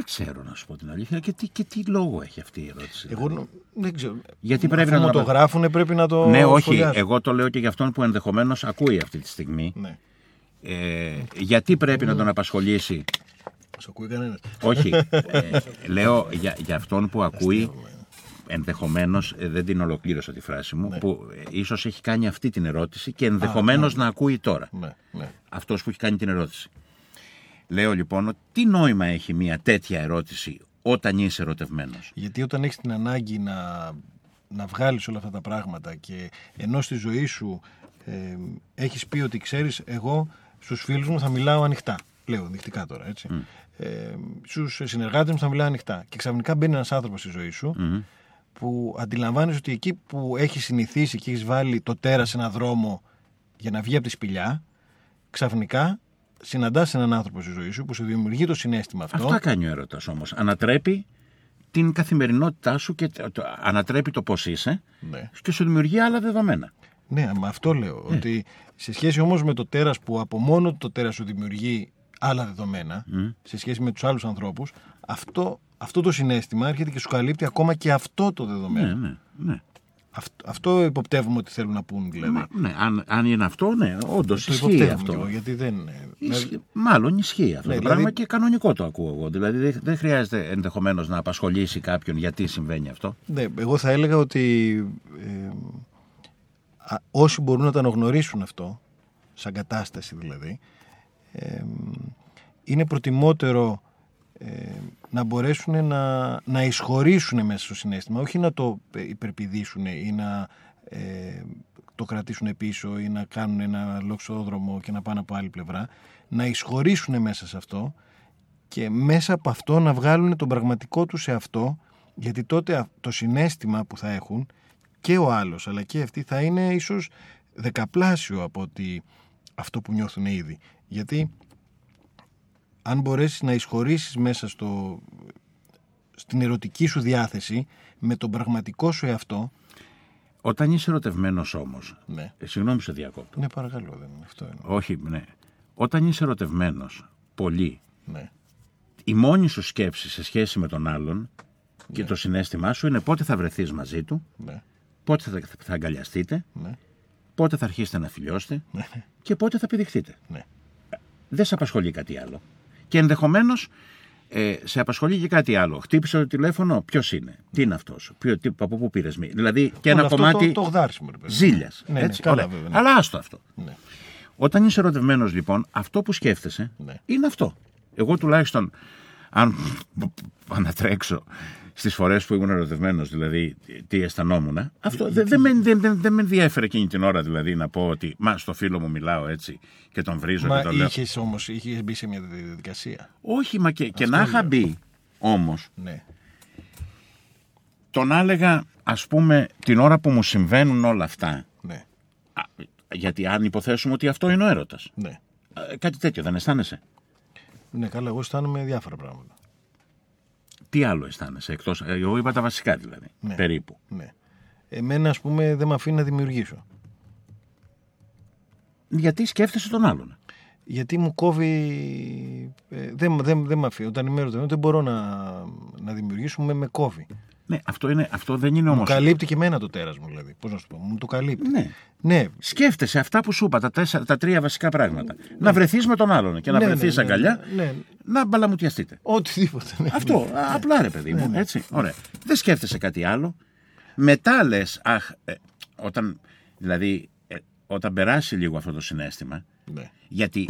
Δεν ξέρω να σου πω την αλήθεια. Και τι, και τι λόγο έχει αυτή η ερώτηση. Εγώ δηλαδή; νο- δεν ξέρω. Γιατί πρέπει Αφού να μου το το γράφουν πρέπει να το ναι, όχι. σχολιάσω. Εγώ το λέω και για αυτόν που ενδεχομένως ακούει αυτή τη στιγμή. Ναι. Ε, γιατί πρέπει να τον απασχολήσει; Σ' ακούει κανένας. όχι. Ε, λέω για, για αυτόν που ακούει. Ενδεχομένως, δεν την ολοκλήρωσα τη φράση μου, που ε, ίσως έχει κάνει αυτή την ερώτηση και ενδεχομένως να ακούει τώρα. Ναι, ναι. Αυτός που έχει κάνει την ερώτηση. Λέω λοιπόν, ότι τι νόημα έχει μια τέτοια ερώτηση όταν είσαι ερωτευμένος; Γιατί όταν έχεις την ανάγκη να, να βγάλεις όλα αυτά τα πράγματα και ενώ στη ζωή σου ε, έχεις πει ότι ξέρεις εγώ στους φίλους μου θα μιλάω ανοιχτά. Λέω ανοιχτικά τώρα έτσι. Ε, στους συνεργάτες μου θα μιλάω ανοιχτά. Και ξαφνικά μπαίνει ένας άνθρωπος στη ζωή σου που αντιλαμβάνεσαι ότι εκεί που έχεις συνηθίσει και έχεις βάλει το τέρας σε έναν δρόμο για να βγει από τη σπηλιά ξαφνικά συναντάς έναν άνθρωπο στη ζωή σου που σου δημιουργεί το συνέστημα αυτό. Αυτά κάνει ο έρωτας όμως. Ανατρέπει την καθημερινότητά σου και το- το- ανατρέπει το πώς είσαι Ναι. και σου δημιουργεί άλλα δεδομένα. Ναι, μα αυτό λέω. Ότι σε σχέση όμως με το τέρας που από μόνο το τέρας σου δημιουργεί άλλα δεδομένα, σε σχέση με τους άλλους ανθρώπους, αυτό, αυτό το συνέστημα έρχεται και σου καλύπτει ακόμα και αυτό το δεδομένο. Ναι, ναι, ναι. Αυτό, αυτό υποπτεύουμε ότι θέλουν να πούν δηλαδή. Μα, ναι αν, αν είναι αυτό, ναι, όντως το ισχύει υποπτεύουμε αυτό. λίγο, γιατί δεν... Ισχύει- Μάλλον ισχύει αυτό Ναι, το δηλαδή- πράγμα και κανονικό το ακούω εγώ. Δηλαδή δεν, δεν χρειάζεται ενδεχομένως να απασχολήσει κάποιον γιατί συμβαίνει αυτό. Ναι, εγώ θα έλεγα ότι ε, α, όσοι μπορούν να το αναγνωρίσουν αυτό, σαν κατάσταση δηλαδή, ε, είναι προτιμότερο ε, να μπορέσουν να, να εισχωρήσουν μέσα στο συνέστημα, όχι να το ε, υπερπηδήσουν ή να ε, το κρατήσουν πίσω ή να κάνουν ένα λοξόδρομο και να πάνε από άλλη πλευρά, να εισχωρήσουν μέσα σε αυτό και μέσα από αυτό να βγάλουν τον πραγματικό τους σε αυτό, γιατί τότε α- το συνέστημα που θα έχουν και ο άλλος αλλά και αυτοί θα είναι ίσως δεκαπλάσιο από ότι αυτό που νιώθουν ήδη. Γιατί αν μπορέσεις να εισχωρήσεις μέσα στο, στην ερωτική σου διάθεση με τον πραγματικό σου εαυτό, Όταν είσαι ερωτευμένος όμως. ναι, συγγνώμη που σε διακόπτω. ναι παρακαλώ, δεν είναι αυτό. Είναι. Όχι, ναι. Όταν είσαι ερωτευμένος πολύ, Ναι. η μόνη σου σκέψη σε σχέση με τον άλλον και το συνέστημά σου είναι πότε θα βρεθείς μαζί του, Ναι, πότε θα, θα αγκαλιαστείτε, ναι, πότε θα αρχίσετε να φιλιώσετε ναι, και πότε θα πηδηχτείτε. ναι. Δεν σε απασχολεί κάτι άλλο. Και ενδεχομένως ε, σε απασχολεί και κάτι άλλο. Χτύπησε το τηλέφωνο, ποιος είναι, τι είναι αυτός, από πού πήρες μία. Δηλαδή και ένα Όλο αυτό κομμάτι το, το γδάρσιμο, ρε παιδί. ζήλιας. Ναι, ναι, καλά, βέβαια, ναι. Αλλά άστο αυτό. Ναι. Όταν είσαι ερωτευμένος, λοιπόν, αυτό που σκέφτεσαι Ναι. είναι αυτό. Εγώ τουλάχιστον, αν ανατρέξω στις φορές που ήμουν ερωτευμένος, δηλαδή τι αισθανόμουν, αυτό δεν δεν με, δεν, δεν, δεν με ενδιέφερε εκείνη την ώρα δηλαδή να πω ότι μα στο φίλο μου μιλάω έτσι και τον βρίζω Μα και τον λέω. είχες όμως, είχες μπει σε μια διαδικασία. Όχι, μα και, και να είχα μπει όμως, Ναι, τον έλεγα ας πούμε την ώρα που μου συμβαίνουν όλα αυτά, ναι, α, γιατί αν υποθέσουμε ότι αυτό είναι ο έρωτας, ναι. ε, κάτι τέτοιο δεν αισθάνεσαι; Ναι, καλά, εγώ αισθάνομαι διάφορα πράγματα. Τι άλλο αισθάνεσαι εκτός, ε, εγώ είπα τα βασικά δηλαδή, Ναι. περίπου. Ναι. Εμένα, ας πούμε, δεν με αφήνει να δημιουργήσω. Γιατί σκέφτεσαι τον άλλον; Γιατί μου κόβει. ε, δεν, δεν, δεν με αφήνει. Όταν είμαι ερωτευμένος, δεν μπορώ να, να δημιουργήσω, με, με κόβει. Ναι, αυτό, είναι, αυτό δεν είναι Μου όμως... καλύπτει και εμένα το τέρας μου, δηλαδή. Πώς να σου πω, μου το καλύπτει. Ναι. Ναι, Σκέφτεσαι αυτά που σου είπα, τα, τέσσερα, τα τρία βασικά πράγματα. Να βρεθείς με τον άλλον και να Ναι, βρεθείς ναι, ναι, αγκαλιά, ναι, ναι. να μπαλαμουτιαστείτε. οτιδήποτε. Ναι. Αυτό, α, απλά ρε παιδί μου, έτσι, ωραία. Δεν σκέφτεσαι κάτι άλλο. Μετά λες, αχ, ε, όταν, δηλαδή, ε, όταν περάσει λίγο αυτό το συνέστημα, Ναι. γιατί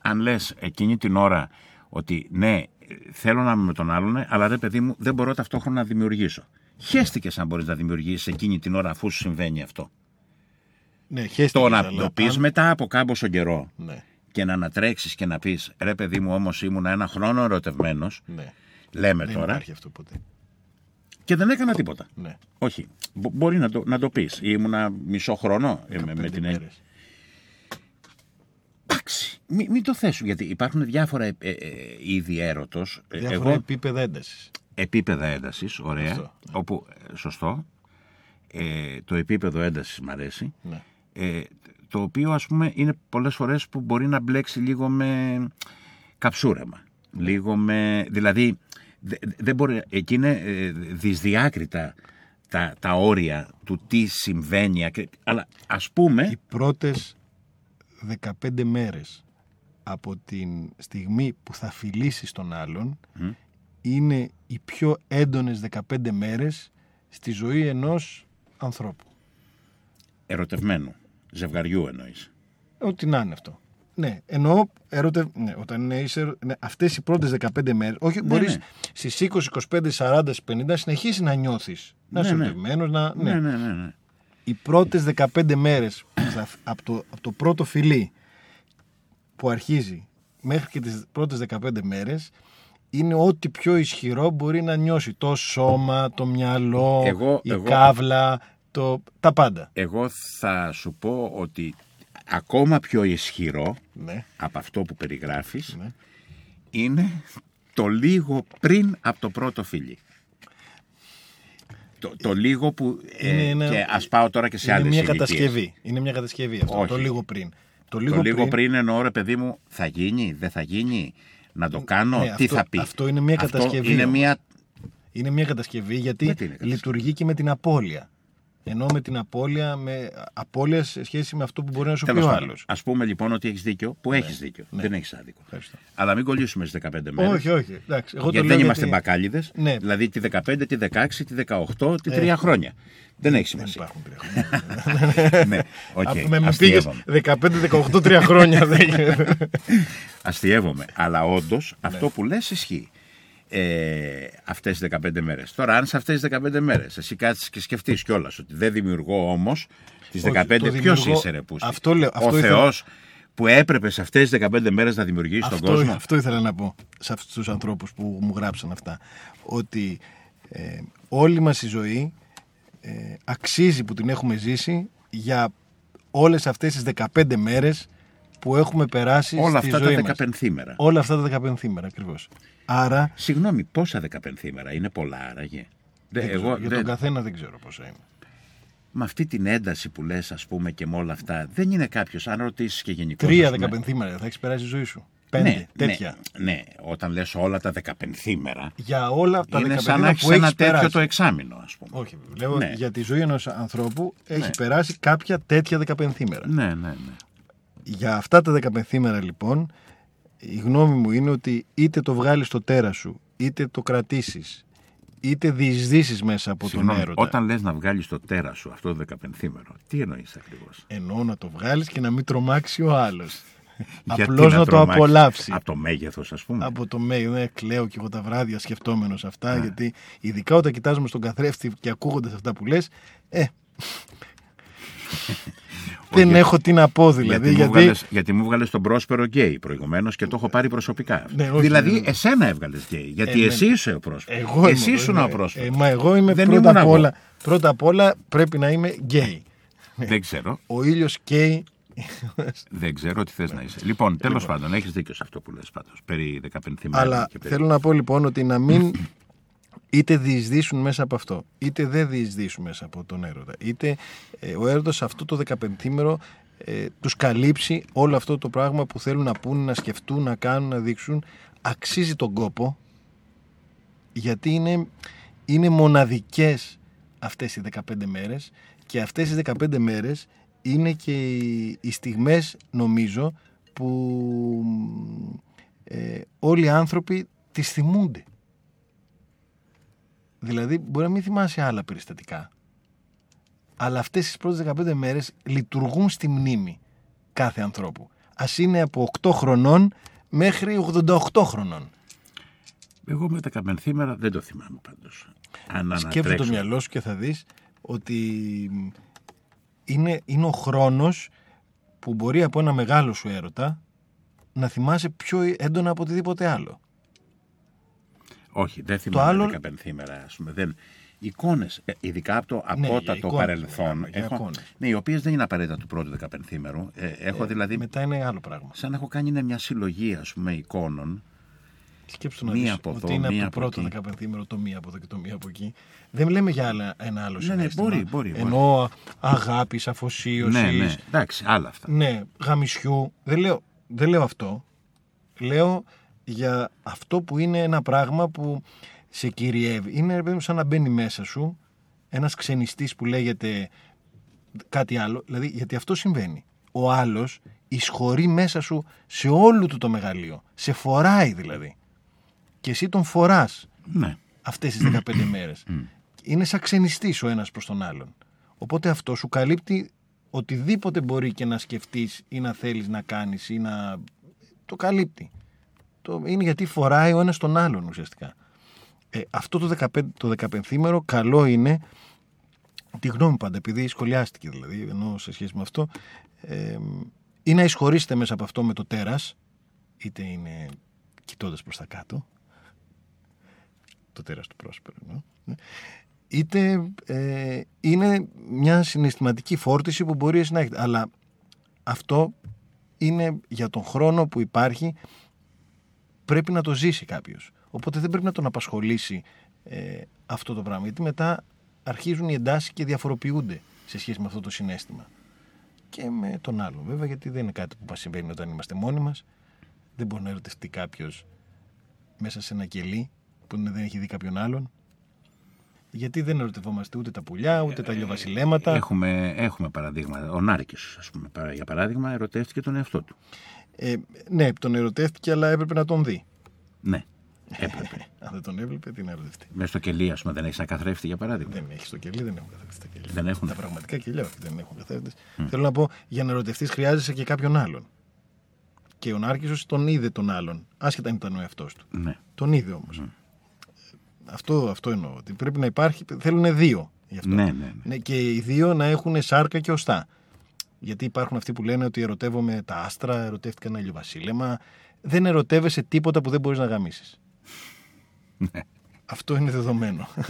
αν λες εκείνη την ώρα ότι ναι, ε, θέλω να είμαι με τον άλλον, αλλά ρε παιδί μου, δεν μπορώ ταυτόχρονα να δημιουργήσω. Χαίστηκες αν μπορείς να δημιουργήσεις εκείνη την ώρα αφού σου συμβαίνει αυτό. Ναι, χέστηκες, Το να αλλά το πεις αν- μετά από κάμποσο καιρό Ναι, και να ανατρέξεις και να πεις ρε παιδί μου όμως ήμουν ένα χρόνο ερωτευμένος, ναι. λέμε Δεν τώρα, υπάρχει αυτό ποτέ. και δεν έκανα τίποτα. Ναι. Όχι. Μπο- μπορεί να το, να το πεις. Ήμουνα μισό χρόνο ε, με, με Πέντε την έννοια. Μέρες. Εντάξει. Μην, μην το θέσουμε γιατί υπάρχουν διάφορα ε, ε, ε, είδη έρωτος. Ε, Διάφορα Εγώ επίπεδα έντασης. επίπεδα έντασης, ωραία. Αυτό, Όπου, ε, σωστό. Ε, το επίπεδο έντασης μ' αρέσει. Ναι. Ε, το οποίο ας πούμε είναι πολλές φορές που μπορεί να μπλέξει λίγο με καψούρεμα. Λίγο με... Δηλαδή δε- δεν μπορεί... Εκεί είναι ε, δυσδιάκριτα τα, τα όρια του τι συμβαίνει. ακρι- Αλλά ας πούμε... Οι πρώτες 15 μέρες από την στιγμή που θα φιλήσεις τον άλλον είναι οι πιο έντονες 15 μέρες στη ζωή ενός ανθρώπου. Ερωτευμένου. Ζευγαριού εννοείς. Ό,τι να είναι αυτό. Ναι, εννοώ ερωτε... ναι, όταν είναι, είσαι... ερω- ναι, αυτές οι πρώτες 15 μέρες, όχι, μπορείς ναι. στις 20, 25, 40, 50 να συνεχίσεις να νιώθεις, να είσαι Ναι, ναι. ερωτευμένος, να... Ναι, ναι, ναι. ναι. οι πρώτες 15 μέρες που θα- από, το, από το πρώτο φιλί που αρχίζει μέχρι και τις πρώτες 15 μέρες είναι ό,τι πιο ισχυρό μπορεί να νιώσει το σώμα, το μυαλό, Εγώ- η εγώ- κάβλα, το, τα πάντα. Εγώ θα σου πω ότι ακόμα πιο ισχυρό Ναι, από αυτό που περιγράφεις ναι. είναι το λίγο πριν από το πρώτο φιλί. Το, το λίγο που. ε, Είναι ένα- και ας πάω τώρα και σε είναι άλλες μια ηλικίες. κατασκευή. Είναι μια κατασκευή αυτό, Όχι. το λίγο πριν. Το Το λίγο, λίγο, πριν... εννοώ ρε παιδί μου, θα γίνει, δεν θα γίνει, να το κάνω, ναι, τι αυτό- θα πει. αυτό είναι μια Αυτό κατασκευή Είναι όμως. μια. Είναι μια κατασκευή γιατί Γιατί είναι κατασκευή; λειτουργεί και με την απώλεια. Ενώ με την απώλεια, με απώλεια σε σχέση με αυτό που μπορεί να σου πει Τέλος ο πάντων. άλλος. Α πούμε λοιπόν ότι έχεις δίκιο, που έχεις δίκιο. Δεν έχεις άδικο. Ναι. Ευχαριστώ. Αλλά μην κολλήσουμε στις 15 μέρες. Όχι, όχι. Εντάξει, εγώ το Γιατί λέω δεν είμαστε γιατί μπακάλιδες. Ναι. Δηλαδή τη 15, τη 16, τη 18, τη 3 Ε. χρόνια. Δεν έχει Δεν σημασία. υπάρχουν τρία χρόνια. ναι, οκ. Α, με, με πήγες αστειεύομαι. 15-18 τρία χρόνια. δεν γίνεται. Αστειεύομαι. Αλλά όντως Ναι. αυτό που λες ισχύει. Ε, αυτές τις 15 μέρες. Τώρα, αν σε αυτές τις 15 μέρες εσύ κάτσεις και σκεφτείς κιόλας ότι δεν δημιουργώ όμως τις Όχι, 15, το ποιος δημιουργώ- είσαι ρε πούστη; Αυτό λέω, αυτό Ο ήθελα- Θεός που έπρεπε σε αυτές τις 15 μέρες να δημιουργήσει τον Αυτό, κόσμο. αυτό ήθελα να πω σε αυτούς τους ανθρώπους που μου γράψαν αυτά. Ότι ε, όλη μας η ζωή ε, αξίζει που την έχουμε ζήσει για όλες αυτές τις 15 μέρες που έχουμε περάσει Όλα στη αυτά τα ζωή μας. δεκαπενθήμερα. Όλα αυτά τα 15 ημέρα ακριβώς. Άρα, Συγγνώμη, πόσα δεκαπενθήμερα; Είναι πολλά άραγε. Δε, δεν ξέρω, εγώ, για δεν- τον καθένα δεν ξέρω πόσα είναι. με αυτή την ένταση που λες ας πούμε και με όλα αυτά δεν είναι κάποιος αν ρωτήσεις και γενικώς Τρία ας πούμε, 15 ημέρα θα έχεις περάσει η ζωή σου. Πέντε, ναι, τέτοια. Ναι, ναι, όταν λες όλα τα δεκαπενθήμερα Για όλα τα είναι 15 σαν να ημέρα έχεις που ένα έχεις τέτοιο περάσει. το εξάμεινο ας πούμε. Όχι, λέω Ναι. για τη ζωή ενός ανθρώπου έχει Ναι. περάσει κάποια τέτοια 15 ημέρα. Ναι, ναι, ναι. Για αυτά τα 15 ημέρα λοιπόν, η γνώμη μου είναι ότι είτε το βγάλεις στο τέρα σου, είτε το κρατήσεις, είτε διεισδύσεις μέσα από τον Συγγνώμη, έρωτα. όταν λες να βγάλεις το τέρα σου αυτό το δεκαπενθήμερο, τι εννοείς ακριβώς; Εννοώ να το βγάλεις και να μην τρομάξει ο άλλος. Γιατί Απλώς να, το τρομάξεις; απολαύσει. Από το μέγεθος ας πούμε. Από το μέγεθος, ναι, κλαίω και εγώ τα βράδια σκεφτόμενος αυτά, Ναι. γιατί ειδικά όταν κοιτάζουμε στον καθρέφτη και ακούγοντας αυτά που λες, ε, δεν γιατί- έχω τι να πω δηλαδή. γιατί, μου Γιατί, 'βγαλες, γιατί μου 'βγαλες τον Πρόσπερο γκέι προηγουμένως και το έχω πάρει προσωπικά. Ναι, όχι, δηλαδή ναι, ναι. εσένα έβγαλες γκέι. Γιατί Εμένα. εσύ είσαι ο Πρόσπερος. εγώ εσύ είμαι, ήσουν ναι. ο πρόσπερος. Ε, μα εγώ είμαι Δεν πρώτα ήμουν απ' εγώ. όλα. Πρώτα απ' όλα πρέπει να είμαι γκέι. Δεν ξέρω. Ο ήλιος καίει. Δεν ξέρω τι θες να είσαι. Λοιπόν, τέλος πάντων, έχεις δίκιο σε αυτό που λες πάντως. Περί δεκαπενθήμερων Αλλά και περί... θέλω να πω λοιπόν ότι να μην είτε διεισδύσουν μέσα από αυτό, είτε δεν διεισδύσουν μέσα από τον έρωτα, είτε ε, ο έρωτας αυτό το 15 ε, τους καλύψει όλο αυτό το πράγμα που θέλουν να πούν, να σκεφτούν, να κάνουν, να δείξουν, αξίζει τον κόπο γιατί είναι, είναι μοναδικές αυτές οι 15 μέρες και αυτές οι 15 μέρες είναι και οι, οι στιγμές νομίζω που ε, όλοι οι άνθρωποι τις θυμούνται. Δηλαδή μπορεί να μην θυμάσαι άλλα περιστατικά αλλά αυτές τις πρώτες 15 μέρες λειτουργούν στη μνήμη κάθε ανθρώπου. Ας είναι από 8 χρονών μέχρι 88 χρονών. Εγώ με δεκαπενθήμερα δεν το θυμάμαι πάντως. Αν Σκέφτομαι το ανατρέξω. μυαλό σου και θα δεις ότι είναι, είναι ο χρόνος που μπορεί από ένα μεγάλο σου έρωτα να θυμάσαι πιο έντονα από οτιδήποτε άλλο. Όχι, δεν θυμάμαι άλλο- δεκαπενθήμερα. Ας πούμε. Δεν... Εικόνες, ε, ειδικά από το Ναι, για απότατο εικόνες παρελθόν. μιλάμε, για έχω... εικόνες. Ναι, οι οποίες δεν είναι απαραίτητα του πρώτου δεκαπενθήμερου. Ε, έχω δηλαδή, Μετά είναι άλλο πράγμα. σαν να έχω κάνει είναι μια συλλογή ας πούμε, εικόνων. Σκέψου να Μία δεις από εδώ, ότι είναι μία από το από πρώτο εκεί. δεκαπενθήμερο το μία από εδώ και το μία από εκεί. Δεν λέμε για άλλα, ένα άλλο Ναι, ναι, συνέστημα. μπορεί, μπορεί, μπορεί. Ενώ αγάπης, αφοσίωσης, Ναι, ναι, εντάξει, άλλα αυτά. ναι, γαμισιού. Δεν λέω, δεν λέω αυτό. Λέω για αυτό που είναι ένα πράγμα που σε κυριεύει. Είναι ρε παιδί μου, σαν να μπαίνει μέσα σου ένας ξενιστής που λέγεται κάτι άλλο. Δηλαδή, γιατί αυτό συμβαίνει. Ο άλλος εισχωρεί μέσα σου σε όλο του το μεγαλείο. Σε φοράει δηλαδή. Και εσύ τον φοράς Ναι. αυτές τις 15 μέρες. Είναι σαν ξενιστής ο ένας προς τον άλλον. Οπότε αυτό σου καλύπτει οτιδήποτε μπορεί και να σκεφτείς ή να θέλεις να κάνεις ή να... Το καλύπτει. Το... Είναι γιατί φοράει ο ένας τον άλλον ουσιαστικά. Ε, αυτό το 15, το 15 καλό είναι τη γνώμη πάντα, επειδή σχολιάστηκε δηλαδή, ενώ σε σχέση με αυτό, ε, ή να εισχωρήσετε μέσα από αυτό με το τέρας, είτε είναι κοιτώντας προς τα κάτω, το τέρας του πρόσπερου, εννοώ, ναι. είτε ε, είναι μια συναισθηματική φόρτιση που μπορείς εσύ να έχετε. Αλλά αυτό είναι για τον χρόνο που υπάρχει πρέπει να το ζήσει κάποιος. Οπότε δεν πρέπει να τον απασχολήσει ε, αυτό το πράγμα. Γιατί μετά αρχίζουν οι εντάσεις και διαφοροποιούνται σε σχέση με αυτό το συνέστημα. Και με τον άλλον βέβαια, γιατί δεν είναι κάτι που μας συμβαίνει όταν είμαστε μόνοι μας. Δεν μπορεί να ερωτευτεί κάποιος μέσα σε ένα κελί που δεν έχει δει κάποιον άλλον. Γιατί δεν ερωτευόμαστε ούτε τα πουλιά, ούτε τα λιοβασιλέματα. Έχουμε, έχουμε παραδείγματα. Ο Νάρκης, ας πούμε, παρα- για παράδειγμα, ερωτεύτηκε τον εαυτό του. Ε, ναι, τον ερωτεύτηκε, αλλά έπρεπε να τον δει. Ναι, έπρεπε. Αν δεν τον έβλεπε, τι να ερωτευτεί. Μέσα στο κελί, ας πούμε, δεν έχεις ένα καθρέφτη, για παράδειγμα. Δεν έχει στο κελί, δεν έχουν καθρέφτη στα κελί. Δεν έχουν. Τα πραγματικά κελιά όχι, δεν έχουν καθρέφτες. Θέλω να πω, για να ερωτευτείς χρειάζεσαι και κάποιον άλλον. Και ο Νάρκησος τον είδε τον άλλον, άσχετα αν ήταν ο εαυτός του. Ναι. Τον είδε όμως. Αυτό, αυτό εννοώ. Ότι πρέπει να υπάρχει. Θέλουν δύο. Γι αυτό. Ναι, ναι, ναι. Ναι, και οι δύο να έχουν σάρκα και οστά. Γιατί υπάρχουν αυτοί που λένε ότι ερωτεύομαι τα άστρα, ερωτεύτηκα ένα ηλιοβασίλεμα. Δεν ερωτεύεσαι τίποτα που δεν μπορείς να γαμίσεις. Ναι. Αυτό είναι δεδομένο.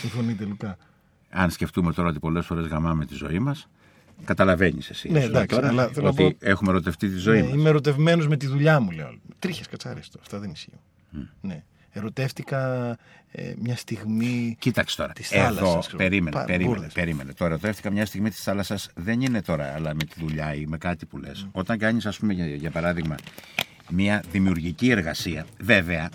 Συμφωνείτε, Λουκά; Αν σκεφτούμε τώρα ότι πολλές φορές γαμάμε τη ζωή μας, καταλαβαίνεις εσύ. Ναι, σου εντάξει, τώρα, αλλά θέλω να ότι πω- έχουμε ερωτευτεί τη ζωή Ναι, μας. είμαι ερωτευμένος με τη δουλειά μου, λέω. Τρίχες κατσάρες τώρα. Αυτά δεν ισχύουν. Ναι. Ερωτεύτηκα ε, μια στιγμή. Κοίταξε τώρα. Της Εδώ, θάλασσας, ξέρω. περίμενε, Πα- περίμενε, μπούρδες. περίμενε. Το ερωτεύτηκα μια στιγμή της θάλασσας δεν είναι τώρα, αλλά με τη δουλειά ή με κάτι που λες. Όταν κάνεις, ας πούμε, για, για παράδειγμα, μια δημιουργική εργασία, βέβαια,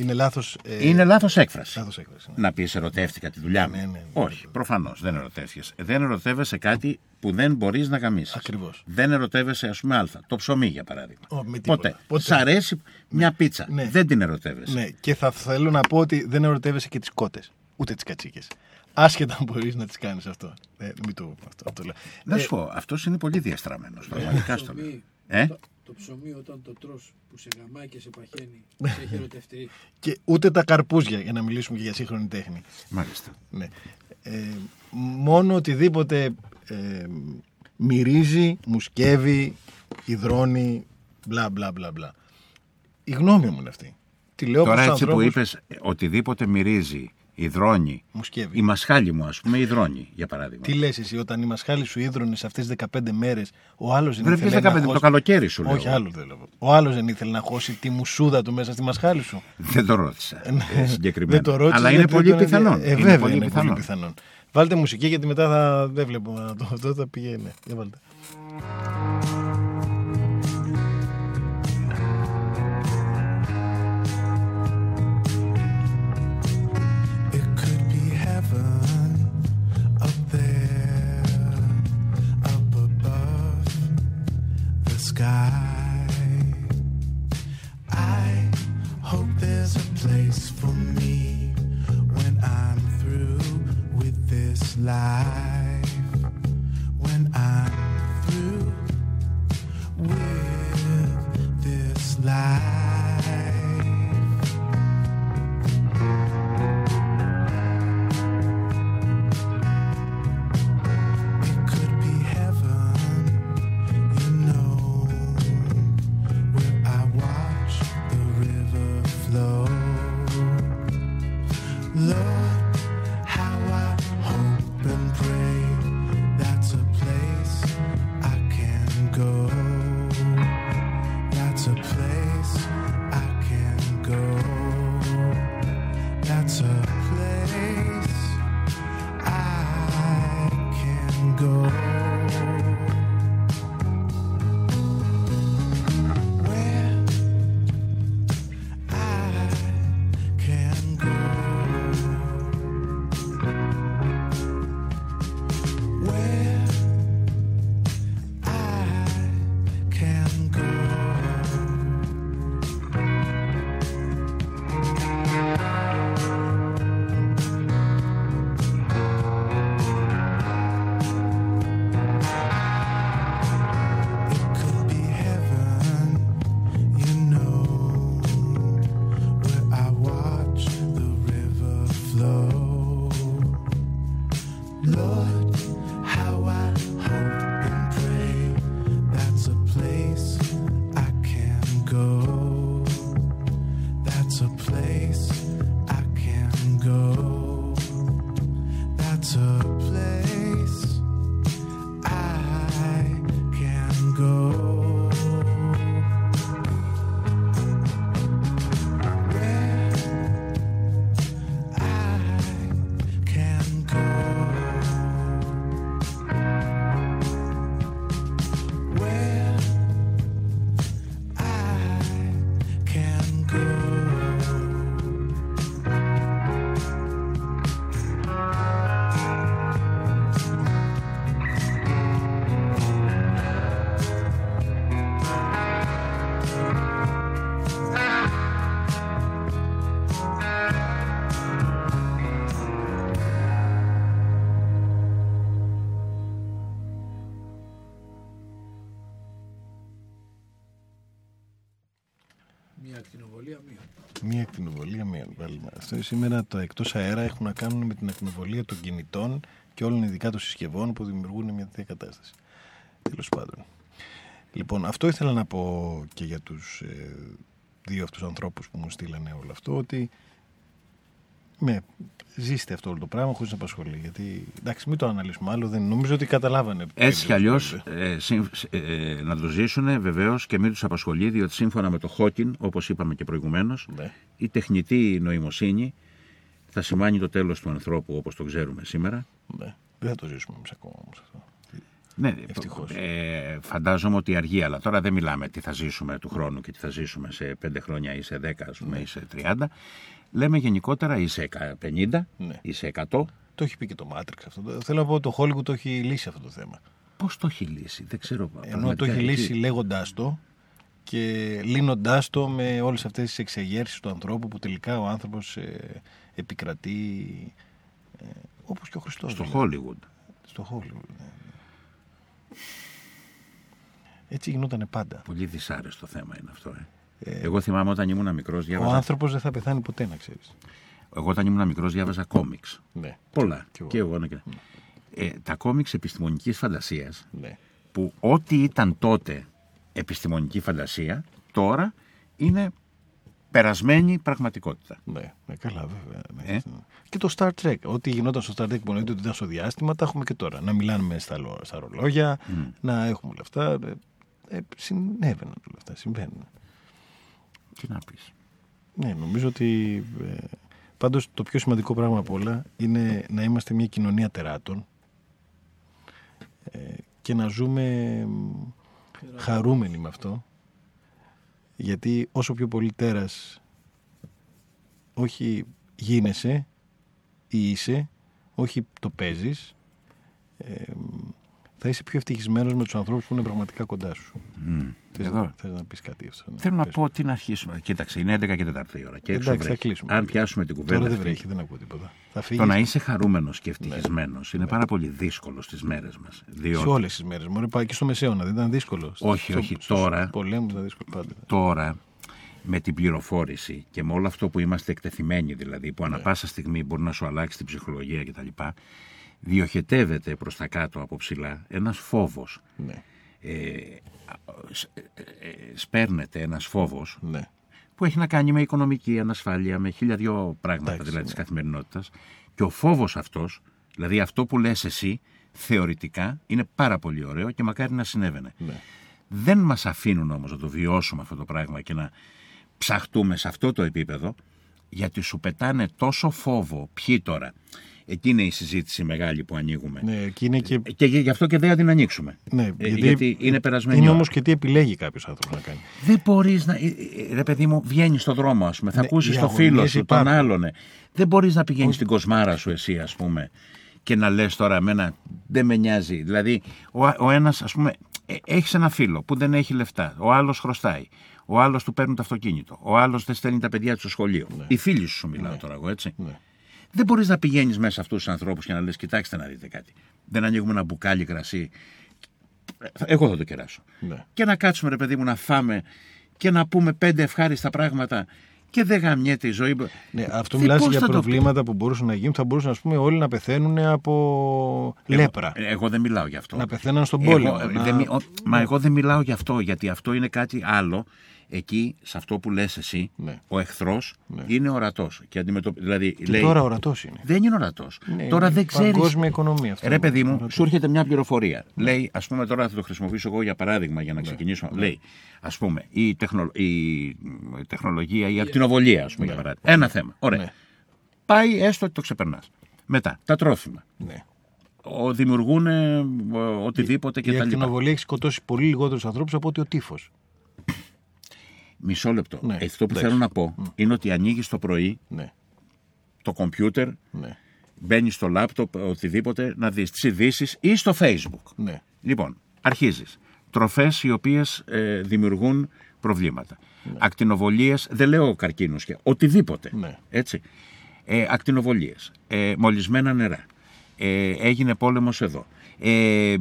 Είναι λάθος. Ε, είναι λάθος έκφραση. λάθος έκφραση, ναι. Να πεις ερωτεύτηκα τη δουλειά μου. Ναι, ναι, ναι. Όχι, προφανώς δεν ερωτεύτηκες. Δεν ερωτεύεσαι κάτι που δεν μπορείς να γαμίσεις. Ακριβώς. Δεν ερωτεύεσαι, ας πούμε, Α. Το ψωμί, για παράδειγμα. Ω, με τίποτα. Ποτέ. Ποτέ. Σ' αρέσει μια πίτσα. Ναι. Δεν την ερωτεύεσαι. Ναι, και θα θέλω να πω ότι δεν ερωτεύεσαι και τις κότες. Ούτε τις κατσίκες. Άσχετα αν μπορείς να τις κάνεις αυτό. Ε, μην το αυτό, αυτό λέω. Να Ε, σου πω, αυτός είναι πολύ διαστραμμένος. Πραγματικά στο λέω. ψωμί, Ε; Όταν- Το ψωμί όταν το τρως που σε γαμάει και σε παχαίνει, σε έχει ερωτευτεί. και ούτε τα καρπούζια, για να μιλήσουμε και για σύγχρονη τέχνη. Μάλιστα. Ναι. Ε, μόνο οτιδήποτε ε, μυρίζει, μουσκεύει, υδρώνει, μπλα μπλα μπλα μπλα. Η γνώμη μου είναι αυτή. Τη λέω Τώρα προς έτσι που ανθρώπους- είπες, οτιδήποτε μυρίζει, υδρώνει. Μουσκεύει. Η μασχάλη μου, ας πούμε, υδρώνει, για παράδειγμα. Τι λες εσύ όταν η μασχάλη σου ίδρωνε σε αυτές τις 15 μέρες ο άλλος δεν Βρε, ήθελε ποιες να 15, το χώσει... καλοκαίρι σου λέω. Όχι άλλο δεν λέω. Ο άλλος δεν ήθελε να χώσει τη μουσούδα του μέσα στη μασχάλη σου. Δεν το ρώτησα ε, συγκεκριμένα. Δεν το ρώτησε. Αλλά είναι γιατί πολύ δεν τον πιθανόν. ενδιαφέρει. Ε, είναι βέβαια πολύ είναι πιθανόν. πολύ πιθανόν. Βάλτε μουσική γιατί μετά θα... δεν βλέπω να το αυτό θα πηγαίνει. Ναι, Για βάλτε. Sky. I hope there's a place for me when I'm through with this life. Πάλι. Αυτό σήμερα τα εκτός αέρα έχουν να κάνουν με την ακτινοβολία των κινητών και όλων ειδικά των συσκευών που δημιουργούν μια τέτοια κατάσταση. Τέλος πάντων. Λοιπόν, αυτό ήθελα να πω και για τους ε, δύο αυτούς ανθρώπους που μου στείλανε όλο αυτό, ότι ναι, ζήστε αυτό όλο το πράγμα χωρίς να απασχολεί. Γιατί εντάξει, μην το αναλύσουμε άλλο. Δεν, νομίζω ότι καταλάβανε. Έτσι κι αλλιώς Ε, ε, να το ζήσουν βεβαίως και μην τους απασχολεί, διότι σύμφωνα με το Χόκκιν, όπως είπαμε και προηγουμένως, Ναι. η τεχνητή νοημοσύνη θα σημάνει το τέλος του ανθρώπου όπως το ξέρουμε σήμερα. Ναι. Δεν θα το ζήσουμε εμείς ακόμα όμως αυτό. Ναι, Ευτυχώς. Ε, φαντάζομαι ότι αργεί, αλλά τώρα δεν μιλάμε τι θα ζήσουμε του χρόνου και τι θα ζήσουμε σε 5 χρόνια ή σε 10 ας πούμε, ή σε 30. Λέμε γενικότερα ή σε 50 Ναι. ή σε 100. Το έχει πει και το Matrix αυτό. Το- Θέλω να πω ότι το Hollywood το έχει λύσει αυτό το θέμα. Πώς το έχει λύσει, δεν ξέρω. Ενώ το πραγματικά, έχει εκεί- λύσει λέγοντάς το και λύνοντάς το με όλες αυτές τις εξεγέρσεις του ανθρώπου που τελικά ο άνθρωπος επικρατεί ε, όπως και ο Χριστός. Στο Hollywood. Στο Hollywood. ναι. Έτσι γινόταν πάντα. Πολύ δυσάρεστο θέμα είναι αυτό. Ε. Εγώ θυμάμαι όταν ήμουν μικρός Ο διάβαζα. άνθρωπος δεν θα πεθάνει ποτέ, να ξέρεις. Εγώ όταν ήμουν μικρός διάβαζα κόμιξ. Ναι. Πολλά. Κι εγώ. Και εγώ, ναι, και... Ε, τα κόμιξ επιστημονικής φαντασίας ναι. που ό,τι ήταν τότε επιστημονική φαντασία τώρα είναι περασμένη πραγματικότητα. Ναι, ναι, καλά, βέβαια. Ναι. Ε; Και το Star Trek. Ό,τι γινόταν στο Star Trek που εννοείται ότι ήταν στο διάστημα, τα έχουμε και τώρα. Να μιλάμε στα, λο- στα ρολόγια, να έχουμε όλα αυτά. Ε, ε, συνέβαιναν όλα αυτά, συμβαίνουν. Τι να πεις. Ναι, νομίζω ότι ε, πάντως το πιο σημαντικό πράγμα από όλα είναι να είμαστε μια κοινωνία τεράτων ε, και να ζούμε μ, χαρούμενοι με αυτό γιατί όσο πιο πολύ τέρας όχι γίνεσαι ή είσαι, όχι το παίζεις ε, θα είσαι πιο ευτυχισμένος με τους ανθρώπους που είναι πραγματικά κοντά σου. Θες, Εδώ. να, θες να πεις κάτι γι' αυτό. ναι. Θέλω να Πες. πω τι να αρχίσουμε. Κοίταξε, είναι 11 και 4 η ώρα. Και έξω Εντάξει, θα βρέχει. κλείσουμε. Αν πιάσουμε την κουβέντα. Τώρα δεν αυτή, βρέχει, δεν ακούω τίποτα. Θα φύγεις Το να είσαι χαρούμενος και ευτυχισμένος είναι πάρα πολύ δύσκολο στις μέρες μας. σε Διότι όλες τις μέρες. Μωρέ, πάει και στο Μεσαίωνα, δεν ήταν δύσκολο. Όχι, όχι, τώρα. Πολέμους ήταν δύσκολο πάντα. τώρα με την πληροφόρηση και με όλο αυτό που είμαστε εκτεθειμένοι δηλαδή, που ανα Ναι. πάσα στιγμή μπορεί να σου αλλάξει την ψυχολογία κτλ. Διοχετεύεται προς τα κάτω από ψηλά ένας φόβος. Ναι, Ε, σ- ε, ε, σπέρνεται ένας φόβος ναι. που έχει να κάνει με οικονομική ανασφάλεια, με χίλια δυο πράγματα Εντάξει, δηλαδή ναι. της καθημερινότητας. Και ο φόβος αυτός, δηλαδή αυτό που λες εσύ, θεωρητικά είναι πάρα πολύ ωραίο και μακάρι να συνέβαινε. Ναι. Δεν μας αφήνουν όμως να το βιώσουμε αυτό το πράγμα και να ψαχτούμε σε αυτό το επίπεδο, γιατί σου πετάνε τόσο φόβο. Ποιοι τώρα; Εκεί είναι η συζήτηση μεγάλη που ανοίγουμε. ναι και είναι και. Και γι' γι' αυτό και δεν θα την ανοίξουμε. Ναι, Ε, γιατί είναι περασμένη Είναι ώρα. όμως και τι επιλέγει κάποιος άνθρωπος να κάνει. Δεν μπορείς να. ε, ε, Ρε παιδί μου, βγαίνεις στον δρόμο, ας πούμε. Θα Ναι, ακούσεις οι το φίλο αγωνίες σου, υπάρχουν. τον άλλον. ε. Δεν μπορείς να πηγαίνεις στην κοσμάρα σου, εσύ, ας πούμε, και να λες τώρα εμένα δεν με νοιάζει. Δηλαδή, ο, ο ένας, ας πούμε, ε, έχεις ένα φίλο που δεν έχει λεφτά. Ο άλλος χρωστάει. Ο άλλος του παίρνουν το αυτοκίνητο. Ο άλλος δεν στέλνει τα παιδιά του στο σχολείο. Οι φίλοι σου σου μιλάω τώρα εγώ, έτσι. Ναι. Δεν μπορείς να πηγαίνεις μέσα σε αυτούς τους ανθρώπους και να λες: Κοιτάξτε να δείτε κάτι. Δεν ανοίγουμε ένα μπουκάλι κρασί. Εγώ θα το κεράσω. Ναι. Και να κάτσουμε, ρε παιδί μου, να φάμε και να πούμε πέντε ευχάριστα πράγματα και δεν γαμιέται η ζωή. Ναι, αυτό Δεν μιλάς πώς για θα το- προβλήματα που μπορούσαν να γίνουν. Θα μπορούσαν ας πούμε, όλοι να πεθαίνουν από λέπρα. Εγώ, εγώ δεν μιλάω γι' αυτό. Να πεθαίναν στον πόλεμο, Εγώ, να- δεν μι- ο- Μα εγώ δεν μιλάω γι' αυτό, γιατί αυτό είναι κάτι άλλο. Εκεί, σε αυτό που λες εσύ, Ναι. ο εχθρός Ναι. είναι ορατός. Και αντιμετω... δηλαδή, Και λέει, τώρα ορατός είναι. δεν είναι ορατός. Ναι, τώρα είναι δεν ξέρεις... Παγκόσμια οικονομία αυτό. Ρε παιδί μου, Ορατός. σου έρχεται μια πληροφορία. Λέει, ας πούμε, τώρα θα το χρησιμοποιήσω εγώ για παράδειγμα για να ξεκινήσουμε. Λέει, ας πούμε, η, τεχνο... η τεχνολογία, η ακτινοβολία, ας πούμε, για παράδειγμα. Ένα θέμα. Ωραία. Ναι. Πάει έστω ότι το ξεπερνάς. Μετά, τα τρόφιμα. Ναι. Ο, δημιουργούν ε, ο- οτιδήποτε Η κτλ. ακτινοβολία έχει σκοτώσει πολύ λιγότερους ανθρώπους από ότι ο τύφος. Μισό λεπτό. Ναι, Αυτό που εντάξει. θέλω να πω είναι ότι ανοίγεις το πρωί Ναι. το κομπιούτερ, Ναι. μπαίνεις στο λάπτοπ, οτιδήποτε, να δεις τις ειδήσεις ή στο Facebook. Ναι. Λοιπόν, αρχίζεις. Τροφές οι οποίες ε, δημιουργούν προβλήματα. Ναι. Ακτινοβολίες, δεν λέω καρκίνου και οτιδήποτε. Ναι. Έτσι. Ε, Ακτινοβολίες. Ε, μολυσμένα νερά. Ε, έγινε πόλεμος εδώ. Ε, ε,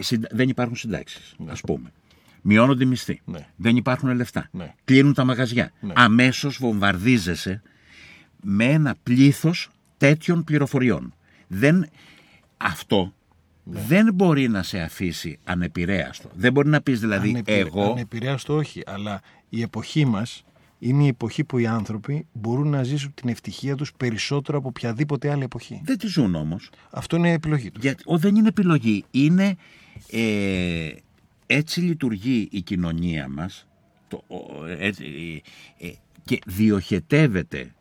συντα- δεν υπάρχουν συντάξεις, Ναι. ας πούμε. Μειώνονται οι μισθοί. Ναι. Δεν υπάρχουν λεφτά. Ναι. Κλείνουν τα μαγαζιά. Ναι. Αμέσως βομβαρδίζεσαι με ένα πλήθος τέτοιων πληροφοριών. Δεν, αυτό Ναι. δεν μπορεί να σε αφήσει ανεπηρέαστο. Δεν μπορεί να πεις δηλαδή Ανεπηρε- εγώ... Ανεπηρέαστο όχι, αλλά η εποχή μας είναι η εποχή που οι άνθρωποι μπορούν να ζήσουν την ευτυχία τους περισσότερο από οποιαδήποτε άλλη εποχή. Δεν τη ζουν όμως. Αυτό είναι επιλογή τους. Γιατί, ο, δεν είναι επιλογή. Είναι ε, έτσι λειτουργεί η κοινωνία μας το, ο, έτσι, ε, ε, και διοχετεύεται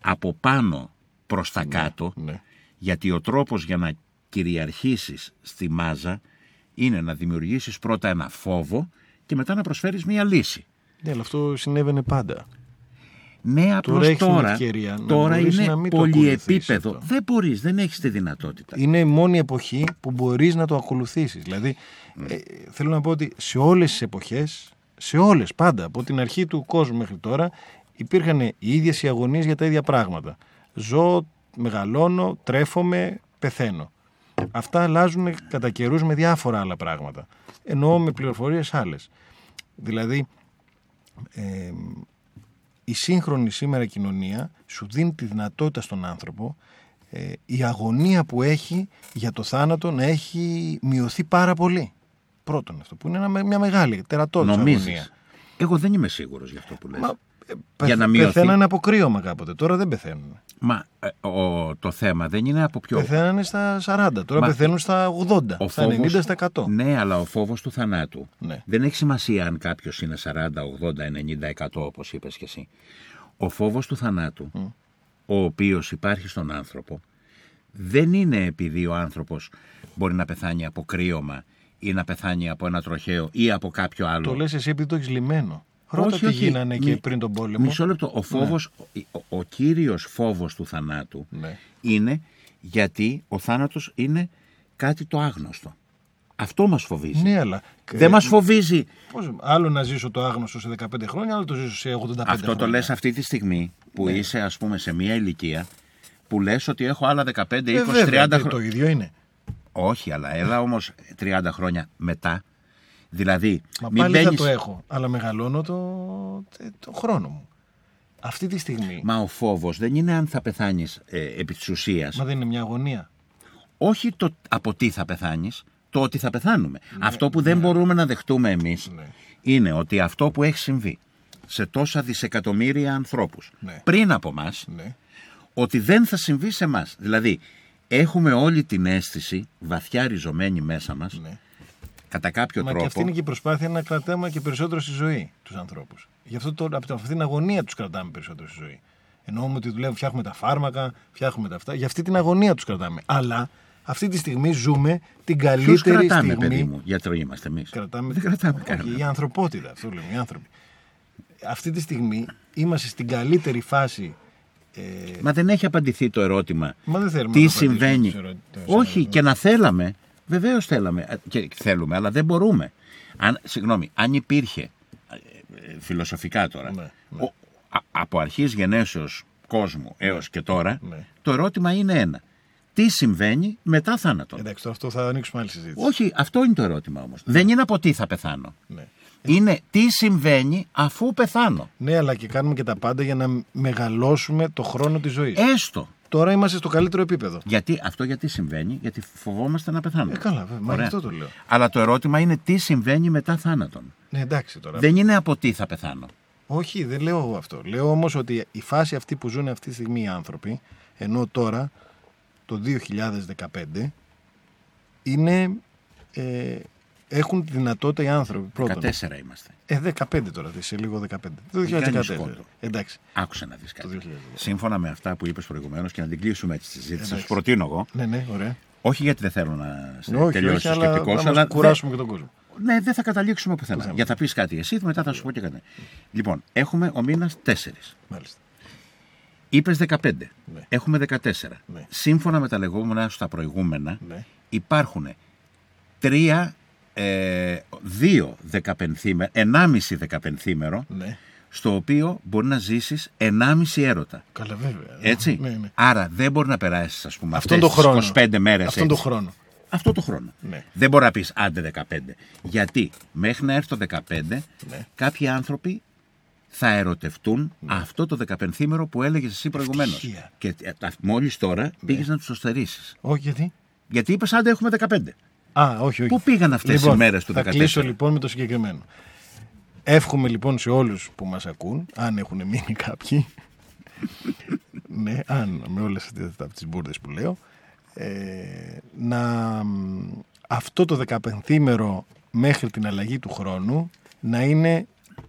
από πάνω προς τα κάτω ναι. γιατί ο τρόπος για να κυριαρχήσεις στη μάζα είναι να δημιουργήσεις πρώτα ένα φόβο και μετά να προσφέρεις μία λύση. Ναι, αλλά αυτό συνέβαινε πάντα. Ναι, απλώς έχεις την τώρα, ευκαιρία να τώρα μπορείς είναι να μην το πολυεπίπεδο. ακολουθήσεις αυτό. Δεν μπορείς, δεν έχεις τη δυνατότητα. Είναι η μόνη εποχή που μπορείς να το ακολουθήσεις. Δηλαδή, ε, θέλω να πω ότι σε όλες τις εποχές, σε όλες πάντα, από την αρχή του κόσμου μέχρι τώρα, υπήρχαν οι ίδιες οι αγωνίες για τα ίδια πράγματα. Ζω, μεγαλώνω, τρέφομαι, πεθαίνω. Αυτά αλλάζουν κατά καιρούς με διάφορα άλλα πράγματα. Εννοώ με πληροφορίες άλλες. Δηλαδή, ε, η σύγχρονη σήμερα κοινωνία σου δίνει τη δυνατότητα στον άνθρωπο ε, η αγωνία που έχει για το θάνατο να έχει μειωθεί πάρα πολύ. Πρώτον αυτό που είναι ένα- μια μεγάλη τερατώδης αγωνία. Νομίζεις. Εγώ δεν είμαι σίγουρος για αυτό που λες. Μα, ε, Για πεθ- να μειωθεί. Πεθαίνανε από κρύωμα κάποτε, τώρα δεν πεθαίνουν. Μα ε, ο, το θέμα δεν είναι από ποιο. Πεθαίνανε στα 40, τώρα Μα- πεθαίνουν στα 80, Ο στα 90, στα 100. Ναι, αλλά ο φόβος του θανάτου Ναι. δεν έχει σημασία αν κάποιος είναι 40, 80, 90, 100 όπως είπες και εσύ. Ο φόβος του θανάτου, ο οποίος υπάρχει στον άνθρωπο, δεν είναι επειδή ο άνθρωπος μπορεί να πεθάνει από κρύωμα ή να πεθάνει από ένα τροχαίο ή από κάποιο άλλο. Το λες εσύ επειδή το έχεις λυμμένο. Ρώτα τι γίνανε και Μη- πριν τον πόλεμο; Μισό λεπτό. Ο, φόβος, ο, ο κύριος φόβος του θανάτου Ναι. είναι γιατί ο θάνατος είναι κάτι το άγνωστο. Αυτό μας φοβίζει. Ναι, αλλά. Δεν μας φοβίζει. Πώς, άλλο να ζήσω το άγνωστο σε 15 χρόνια, άλλο το ζήσω σε 85 Αυτό το χρόνια. λες αυτή τη στιγμή που Ναι. είσαι ας πούμε σε μια ηλικία που λες ότι έχω άλλα 15, 20, Ε, βέβαια, 30 το- χρόνια. Το ίδιο είναι. Όχι, αλλά έλα όμως 30 χρόνια μετά. Δηλαδή, Μα μην πάλι θα μπαίνεις- το έχω, αλλά μεγαλώνω το, το χρόνο μου. Αυτή τη στιγμή. Μα, Μα ο φόβος δεν είναι αν θα πεθάνεις ε, επί της ουσίας. δεν είναι μια αγωνία. όχι το από τι θα πεθάνεις, το ότι θα πεθάνουμε. αυτό που δεν μπορούμε να δεχτούμε εμείς Ναι. είναι ότι αυτό που έχει συμβεί σε τόσα δισεκατομμύρια ανθρώπους Ναι. πριν από μας, Ναι. ότι δεν θα συμβεί σε μας. Δηλαδή, έχουμε όλη την αίσθηση βαθιά ριζωμένη μέσα μας, Ναι. Κατά κάποιο Μα και τρόπο, αυτή είναι και η προσπάθεια να κρατάμε και περισσότερο στη ζωή τους ανθρώπους. Γι' αυτό το, από αυτή την αγωνία τους κρατάμε περισσότερο στη ζωή. Εννοούμε ότι δουλεύουμε, φτιάχνουμε τα φάρμακα, φτιάχνουμε τα αυτά. Για αυτή την αγωνία τους κρατάμε. Αλλά αυτή τη στιγμή ζούμε την Ποιους καλύτερη κρατάμε, στιγμή. παιδί μου, γιατροί είμαστε εμείς. Κρατάμε, Δεν κρατάμε Όχι, κανέναν. η ανθρωπότητα, αυτό λέμε, οι άνθρωποι. Αυτή τη στιγμή είμαστε στην καλύτερη φάση. Ε, Μα δεν έχει απαντηθεί το ερώτημα. Μα δεν θέλουμε Τι να απαντήσουμε συμβαίνει; τις ερωτήσεις. Όχι, και να θέλαμε. Βεβαίως θέλαμε. ε, Και θέλουμε, αλλά δεν μπορούμε. Αν, συγγνώμη, αν υπήρχε. ε, ε, Φιλοσοφικά τώρα. Ναι, ναι. ο- α- από αρχής γενέσεως κόσμου έως και τώρα, Ναι. το ερώτημα είναι ένα. Τι συμβαίνει μετά θάνατον; εντάξει, τώρα αυτό θα ανοίξουμε άλλη συζήτηση. Όχι, αυτό είναι το ερώτημα όμως. Δεν είναι από τι θα πεθάνω. Ναι. Είναι τι συμβαίνει αφού πεθάνω. ναι, αλλά και κάνουμε και τα πάντα για να μεγαλώσουμε το χρόνο της ζωής. Έστω. Τώρα είμαστε στο καλύτερο επίπεδο. Γιατί, αυτό γιατί συμβαίνει, γιατί φοβόμαστε να πεθάνουμε. Ε, καλά, βέβαια, μα Ωραία. γι' αυτό το λέω. Αλλά το ερώτημα είναι τι συμβαίνει μετά θάνατον. Ναι, εντάξει τώρα. Δεν είναι από τι θα πεθάνω. Όχι, δεν λέω εγώ αυτό. Λέω όμως ότι η φάση αυτή που ζουν αυτή τη στιγμή οι άνθρωποι, ενώ τώρα το 2015 είναι. Ε, έχουν τη δυνατότητα οι άνθρωποι. Πρώτον, 14 είμαστε. Ε, 15 τώρα, σε λίγο 15. Το Μην κάνεις 2014. κόντρο. Εντάξει. Άκουσε να δεις Το κάτι. 2010. Σύμφωνα με αυτά που είπες προηγουμένως και να την κλείσουμε έτσι τη συζήτηση, θα Εντάξει. σου προτείνω εγώ. Ναι, ναι, ωραία. Όχι γιατί δεν θέλω να σε όχι, τελειώσει όχι, ο αλλά σκεπτικός, να αλλά. μας κουράσουμε και τον κόσμο. δεν- Ναι, δεν θα καταλήξουμε πουθενά. Πουθενά. Για θα πεις κάτι εσύ, μετά θα σου πω και κάτι. Λοιπόν, έχουμε ο μήνας 4. Μάλιστα. Είπες 15. Ναι. Έχουμε 14. Ναι. Σύμφωνα με τα λεγόμενα στα προηγούμενα, Ναι. υπάρχουν τρία, ε, δύο δεκαπενθήμερο, ενάμιση δεκαπενθήμερο, Ναι. στο οποίο μπορεί να ζήσεις ενάμιση έρωτα. Καλά, βέβαια. Έτσι. Ναι, ναι. Άρα δεν μπορεί να περάσεις, ας πούμε, Αυτόν αυτές τον χρόνο. τις 25 μέρες Αυτόν τον έτσι. χρόνο. αυτό το χρόνο. Ναι. Δεν μπορεί να πεις άντε 15. Γιατί μέχρι να έρθει το 15, Ναι. κάποιοι άνθρωποι θα ερωτευτούν αυτό το 15 που έλεγες εσύ προηγουμένως. Ευτυχία. Και μόλις τώρα Ναι. πήγες να τους το στερήσεις. Όχι γιατί; Γιατί είπες άντε έχουμε 15. Α, όχι, όχι. Πού πήγαν αυτές οι μέρες του Θα 14? κλείσω λοιπόν με το συγκεκριμένο. Εύχομαι λοιπόν σε όλους που μας ακούν, αν έχουν μείνει κάποιοι, ναι, αν με όλες αυτές από τις μπουρδες που λέω, ε, να μ, αυτό το 15μέρο μέχρι την αλλαγή του χρόνου να είναι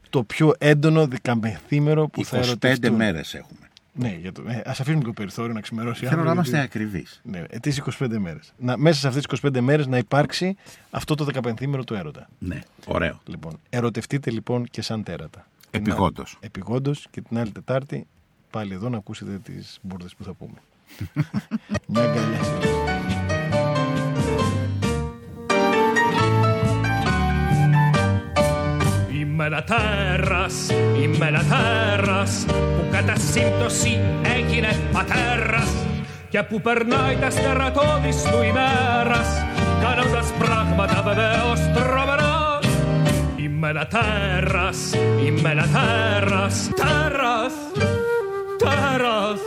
το πιο έντονο 15μέρο που θα 25 ερωτευτούν. μέρες έχουμε. Ναι, για το, ε, ας αφήσουμε το περιθώριο να ξημερώσει Θέλω αύριο, να είμαστε γιατί- ακριβείς. ναι, ε, τις 25 μέρες. Να, μέσα σε αυτές τις 25 μέρες να υπάρξει αυτό το 15μέρο του έρωτα. Ναι, ωραίο. Λοιπόν, ερωτευτείτε λοιπόν και σαν τέρατα. Επιγόντως. Επιγόντως και την άλλη Τετάρτη πάλι εδώ να ακούσετε τις μπουρδες που θα πούμε. Μια αγκαλιά. Είμαι ένα τέρας, είμαι ένα τέρας που κατά σύμπτωση έγινε πατέρας. Και που περνάει τα στερατώδης του ημέρας κάνοντας πράγματα βεβαίως τρομερά. Είμαι ένα τέρας, είμαι ένα τέρας, τέρας, τέρας